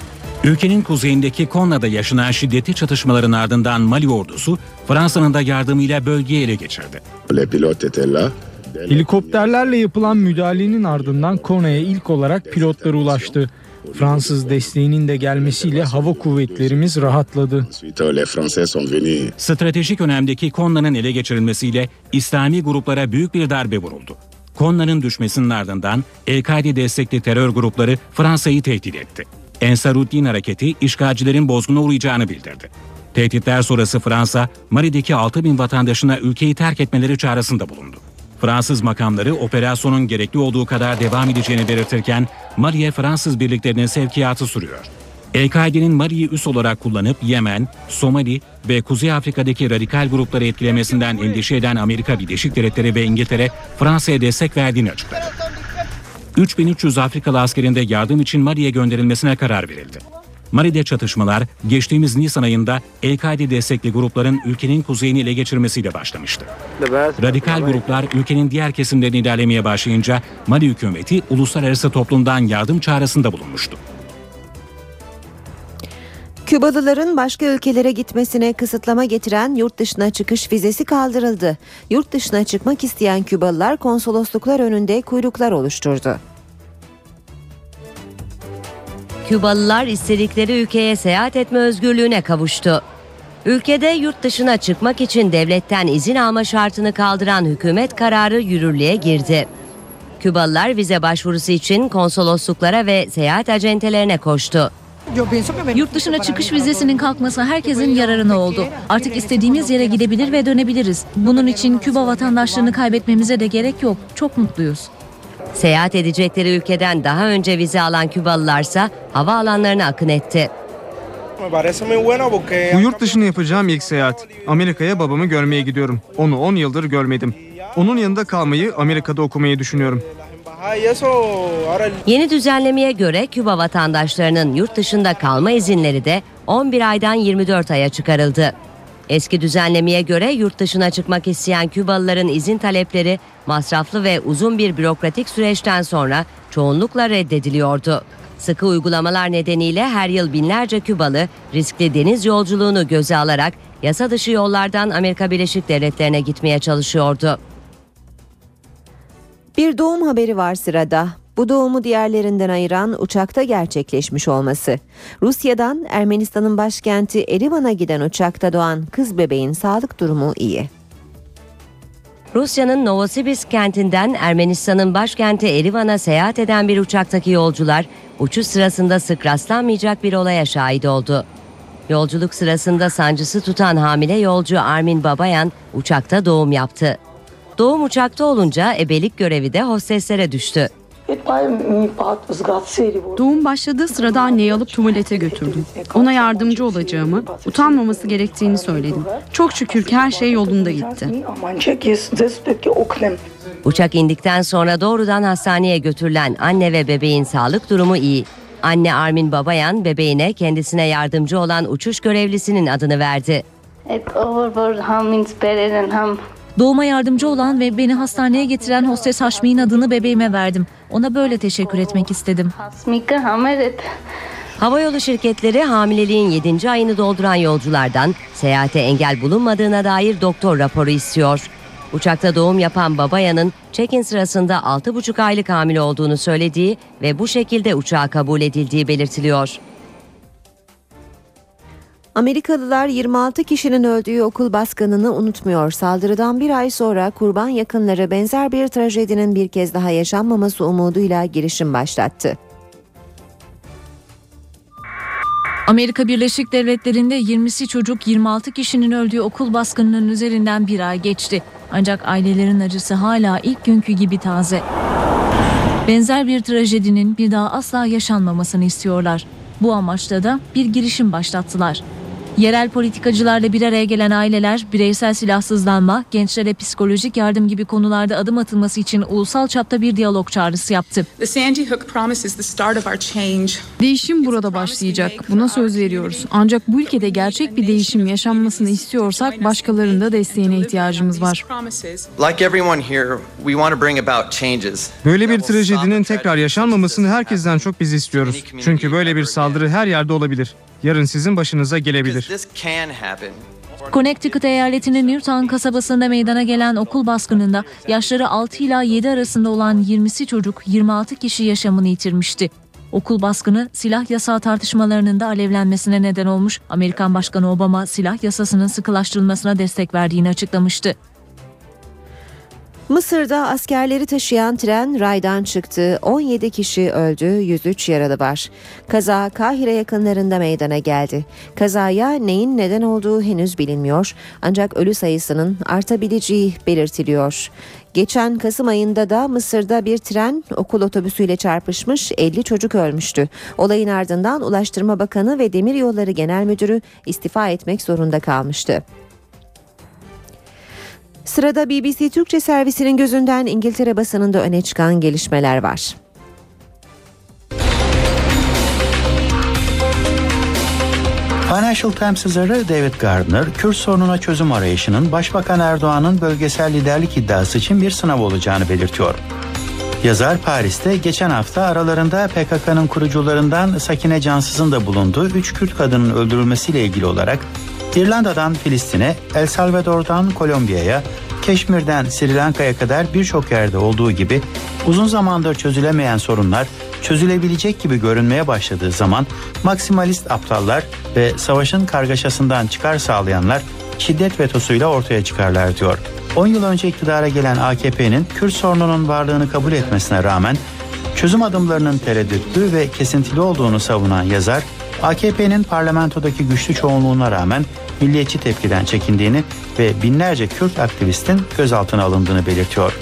Ülkenin kuzeyindeki Konna'da yaşanan şiddetli çatışmaların ardından Mali ordusu Fransa'nın da yardımıyla bölgeyi ele geçirdi. Helikopterlerle yapılan müdahalenin ardından Kona'ya ilk olarak pilotlar ulaştı. Fransız desteğinin de gelmesiyle hava kuvvetlerimiz rahatladı. Stratejik önemdeki Konna'nın ele geçirilmesiyle İslami gruplara büyük bir darbe vuruldu. Konna'nın düşmesinin ardından El-Kaide destekli terör grupları Fransa'yı tehdit etti. Ensaruddin hareketi işgalcilerin bozguna uğrayacağını bildirdi. Tehditler sonrası Fransa, Mali'deki 6 bin vatandaşına ülkeyi terk etmeleri çağrısında bulundu. Fransız makamları operasyonun gerekli olduğu kadar devam edeceğini belirtirken Mali'ye Fransız birliklerinin sevkiyatı sürüyor. El-Kaide'nin Mali'yi üs olarak kullanıp Yemen, Somali ve Kuzey Afrika'daki radikal grupları etkilemesinden endişe eden Amerika Birleşik Devletleri ve İngiltere Fransa'ya destek verdiğini açıkladı. 3300 Afrikalı askerin de yardım için Mali'ye gönderilmesine karar verildi. Mali'de çatışmalar geçtiğimiz Nisan ayında El-Kaide destekli grupların ülkenin kuzeyini ele geçirmesiyle başlamıştı. Radikal gruplar ülkenin diğer kesimlerini ilerlemeye başlayınca Mali hükümeti uluslararası toplumdan yardım çağrısında bulunmuştu. Kübalıların başka ülkelere gitmesine kısıtlama getiren yurt dışına çıkış vizesi kaldırıldı. Yurt dışına çıkmak isteyen Kübalılar konsolosluklar önünde kuyruklar oluşturdu. Kübalılar istedikleri ülkeye seyahat etme özgürlüğüne kavuştu. Ülkede yurt dışına çıkmak için devletten izin alma şartını kaldıran hükümet kararı yürürlüğe girdi. Kübalılar vize başvurusu için konsolosluklara ve seyahat acentelerine koştu. Yurt dışına çıkış vizesinin kalkması herkesin yararına oldu. Artık istediğimiz yere gidebilir ve dönebiliriz. Bunun için Küba vatandaşlığını kaybetmemize de gerek yok. Çok mutluyuz. Seyahat edecekleri ülkeden daha önce vize alan Kübalılarsa havaalanlarına akın etti. Bu yurt dışına yapacağım ilk seyahat. Amerika'ya babamı görmeye gidiyorum. Onu 10 yıldır görmedim. Onun yanında kalmayı, Amerika'da okumayı düşünüyorum. Yeni düzenlemeye göre Küba vatandaşlarının yurt dışında kalma izinleri de 11 aydan 24 aya çıkarıldı. Eski düzenlemeye göre yurt dışına çıkmak isteyen Kübalıların izin talepleri masraflı ve uzun bir bürokratik süreçten sonra çoğunlukla reddediliyordu. Sıkı uygulamalar nedeniyle her yıl binlerce Kübalı riskli deniz yolculuğunu göze alarak yasa dışı yollardan Amerika Birleşik Devletleri'ne gitmeye çalışıyordu. Bir doğum haberi var sırada. Bu doğumu diğerlerinden ayıran uçakta gerçekleşmiş olması. Rusya'dan Ermenistan'ın başkenti Erivan'a giden uçakta doğan kız bebeğin sağlık durumu iyi. Rusya'nın Novosibirsk kentinden Ermenistan'ın başkenti Erivan'a seyahat eden bir uçaktaki yolcular uçuş sırasında sık rastlanmayacak bir olaya şahit oldu. Yolculuk sırasında sancısı tutan hamile yolcu Armin Babayan uçakta doğum yaptı. Doğum uçakta olunca ebelik görevi de hosteslere düştü. Doğum başladığı sırada anneyi alıp tuvalete götürdüm. Ona yardımcı olacağımı, utanmaması gerektiğini söyledim. Çok şükür ki her şey yolunda gitti. Uçak indikten sonra doğrudan hastaneye götürülen anne ve bebeğin sağlık durumu iyi. Anne Armin Babayan bebeğine kendisine yardımcı olan uçuş görevlisinin adını verdi. Doğuma yardımcı olan ve beni hastaneye getiren hostes Haşmi'nin adını bebeğime verdim. Ona böyle teşekkür etmek istedim. Havayolu şirketleri hamileliğin 7. ayını dolduran yolculardan seyahate engel bulunmadığına dair doktor raporu istiyor. Uçakta doğum yapan Babayan'ın check-in sırasında 6,5 aylık hamile olduğunu söylediği ve bu şekilde uçağa kabul edildiği belirtiliyor. Amerikalılar 26 kişinin öldüğü okul baskınını unutmuyor. Saldırıdan bir ay sonra kurban yakınları benzer bir trajedinin bir kez daha yaşanmaması umuduyla girişim başlattı. Amerika Birleşik Devletleri'nde 20'si çocuk 26 kişinin öldüğü okul baskınının üzerinden bir ay geçti. Ancak ailelerin acısı hala ilk günkü gibi taze. Benzer bir trajedinin bir daha asla yaşanmamasını istiyorlar. Bu amaçla da bir girişim başlattılar. Yerel politikacılarla bir araya gelen aileler bireysel silahsızlanma, gençlere psikolojik yardım gibi konularda adım atılması için ulusal çapta bir diyalog çağrısı yaptı. Değişim burada başlayacak. Buna söz veriyoruz. Ancak bu ülkede gerçek bir değişim yaşanmasını istiyorsak başkalarının da desteğine ihtiyacımız var. Böyle bir trajedinin tekrar yaşanmamasını herkesten çok biz istiyoruz. Çünkü böyle bir saldırı her yerde olabilir. Yarın sizin başınıza gelebilir. Connecticut eyaletinin Newtown kasabasında meydana gelen okul baskınında yaşları 6 ila 7 arasında olan 20'si çocuk 26 kişi yaşamını yitirmişti. Okul baskını silah yasağı tartışmalarının da alevlenmesine neden olmuş. Amerikan Başkanı Obama silah yasasının sıkılaştırılmasına destek verdiğini açıklamıştı. Mısır'da askerleri taşıyan tren raydan çıktı. 17 kişi öldü, 103 yaralı var. Kaza Kahire yakınlarında meydana geldi. Kazaya neyin neden olduğu henüz bilinmiyor. Ancak ölü sayısının artabileceği belirtiliyor. Geçen Kasım ayında da Mısır'da bir tren okul otobüsüyle çarpışmış 50 çocuk ölmüştü. Olayın ardından Ulaştırma Bakanı ve Demiryolları Genel Müdürü istifa etmek zorunda kalmıştı. Sırada BBC Türkçe servisinin gözünden İngiltere basınında öne çıkan gelişmeler var. Financial Times yazarı David Gardner, Kürt sorununa çözüm arayışının Başbakan Erdoğan'ın bölgesel liderlik iddiası için bir sınav olacağını belirtiyor. Yazar Paris'te geçen hafta aralarında PKK'nın kurucularından Sakine Cansız'ın da bulunduğu 3 Kürt kadının öldürülmesiyle ilgili olarak İrlanda'dan Filistin'e, El Salvador'dan Kolombiya'ya, Keşmir'den Sri Lanka'ya kadar birçok yerde olduğu gibi uzun zamandır çözülemeyen sorunlar çözülebilecek gibi görünmeye başladığı zaman maksimalist aptallar ve savaşın kargaşasından çıkar sağlayanlar şiddet vetosuyla ortaya çıkarlar diyor. 10 yıl önce iktidara gelen AKP'nin Kürt sorununun varlığını kabul etmesine rağmen çözüm adımlarının tereddütlü ve kesintili olduğunu savunan yazar, AKP'nin parlamentodaki güçlü çoğunluğuna rağmen milliyetçi tepkiden çekindiğini ve binlerce Kürt aktivistin gözaltına alındığını belirtiyor.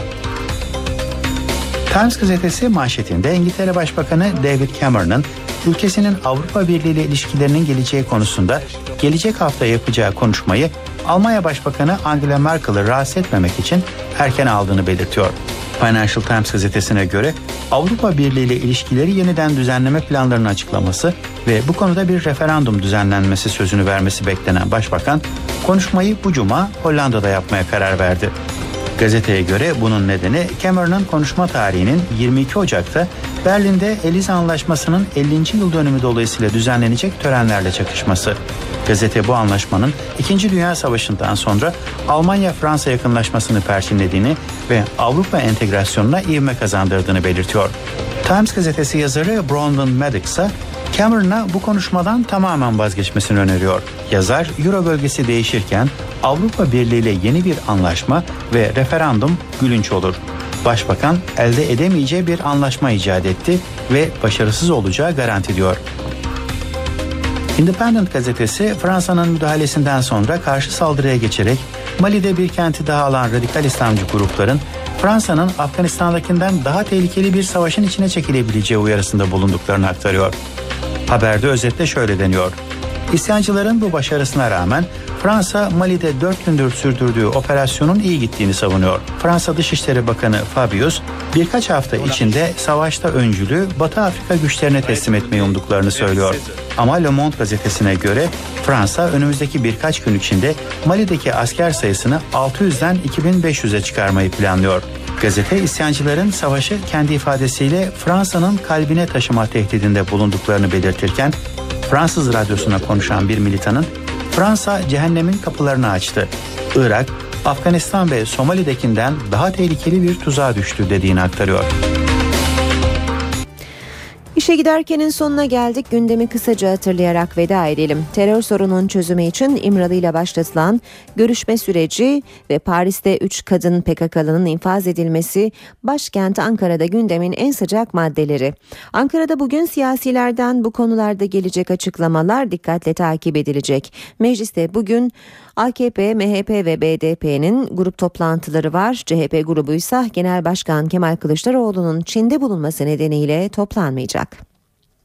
Times gazetesi manşetinde İngiltere Başbakanı David Cameron'ın ülkesinin Avrupa Birliği ile ilişkilerinin geleceği konusunda gelecek hafta yapacağı konuşmayı Almanya Başbakanı Angela Merkel'ı rahatsız etmemek için erken aldığını belirtiyor. Financial Times gazetesine göre Avrupa Birliği ile ilişkileri yeniden düzenleme planlarını açıklaması ve bu konuda bir referandum düzenlenmesi sözünü vermesi beklenen başbakan konuşmayı bu cuma Hollanda'da yapmaya karar verdi. Gazeteye göre bunun nedeni Cameron'ın konuşma tarihinin 22 Ocak'ta Berlin'de Elize Anlaşması'nın 50. yıl dönümü dolayısıyla düzenlenecek törenlerle çakışması. Gazete bu anlaşmanın 2. Dünya Savaşı'ndan sonra Almanya-Fransa yakınlaşmasını perçinlediğini ve Avrupa entegrasyonuna ivme kazandırdığını belirtiyor. Times gazetesi yazarı Brandon Maddox ise Cameron'a bu konuşmadan tamamen vazgeçmesini öneriyor. Yazar, Euro bölgesi değişirken Avrupa Birliği ile yeni bir anlaşma ve referandum gülünç olur. Başbakan elde edemeyeceği bir anlaşma icat etti ve başarısız olacağı garanti diyor. Independent gazetesi Fransa'nın müdahalesinden sonra karşı saldırıya geçerek Mali'de bir kenti daha alan radikal İslamcı grupların Fransa'nın Afganistan'dakinden daha tehlikeli bir savaşın içine çekilebileceği uyarısında bulunduklarını aktarıyor. Haberde özetle şöyle deniyor. İsyancıların bu başarısına rağmen Fransa Mali'de 4 gündür sürdürdüğü operasyonun iyi gittiğini savunuyor. Fransa Dışişleri Bakanı Fabius birkaç hafta içinde savaşta öncülü Batı Afrika güçlerine teslim etmeyi umduklarını söylüyor. Ama Le Monde gazetesine göre Fransa önümüzdeki birkaç gün içinde Mali'deki asker sayısını 600'den 2500'e çıkarmayı planlıyor. Gazete isyancıların savaşı kendi ifadesiyle Fransa'nın kalbine taşıma tehdidinde bulunduklarını belirtirken Fransız radyosuna konuşan bir militanın Fransa cehennemin kapılarını açtı. Irak, Afganistan ve Somali'dekinden daha tehlikeli bir tuzağa düştü dediğini aktarıyor. İşe giderkenin sonuna geldik. Gündemi kısaca hatırlayarak veda edelim. Terör sorunun çözümü için İmralı ile başlatılan görüşme süreci ve Paris'te 3 kadın PKK'lının infaz edilmesi başkent Ankara'da gündemin en sıcak maddeleri. Ankara'da bugün siyasilerden bu konularda gelecek açıklamalar dikkatle takip edilecek. Mecliste bugün AKP, MHP ve BDP'nin grup toplantıları var. CHP grubu ise Genel Başkan Kemal Kılıçdaroğlu'nun Çin'de bulunması nedeniyle toplanmayacak.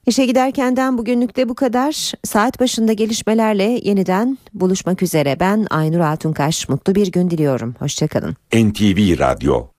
İşe giderkenden bugünlük de bu kadar. Saat başında gelişmelerle yeniden buluşmak üzere. Ben Aynur Altunkaş. Mutlu bir gün diliyorum. Hoşçakalın. NTV Radyo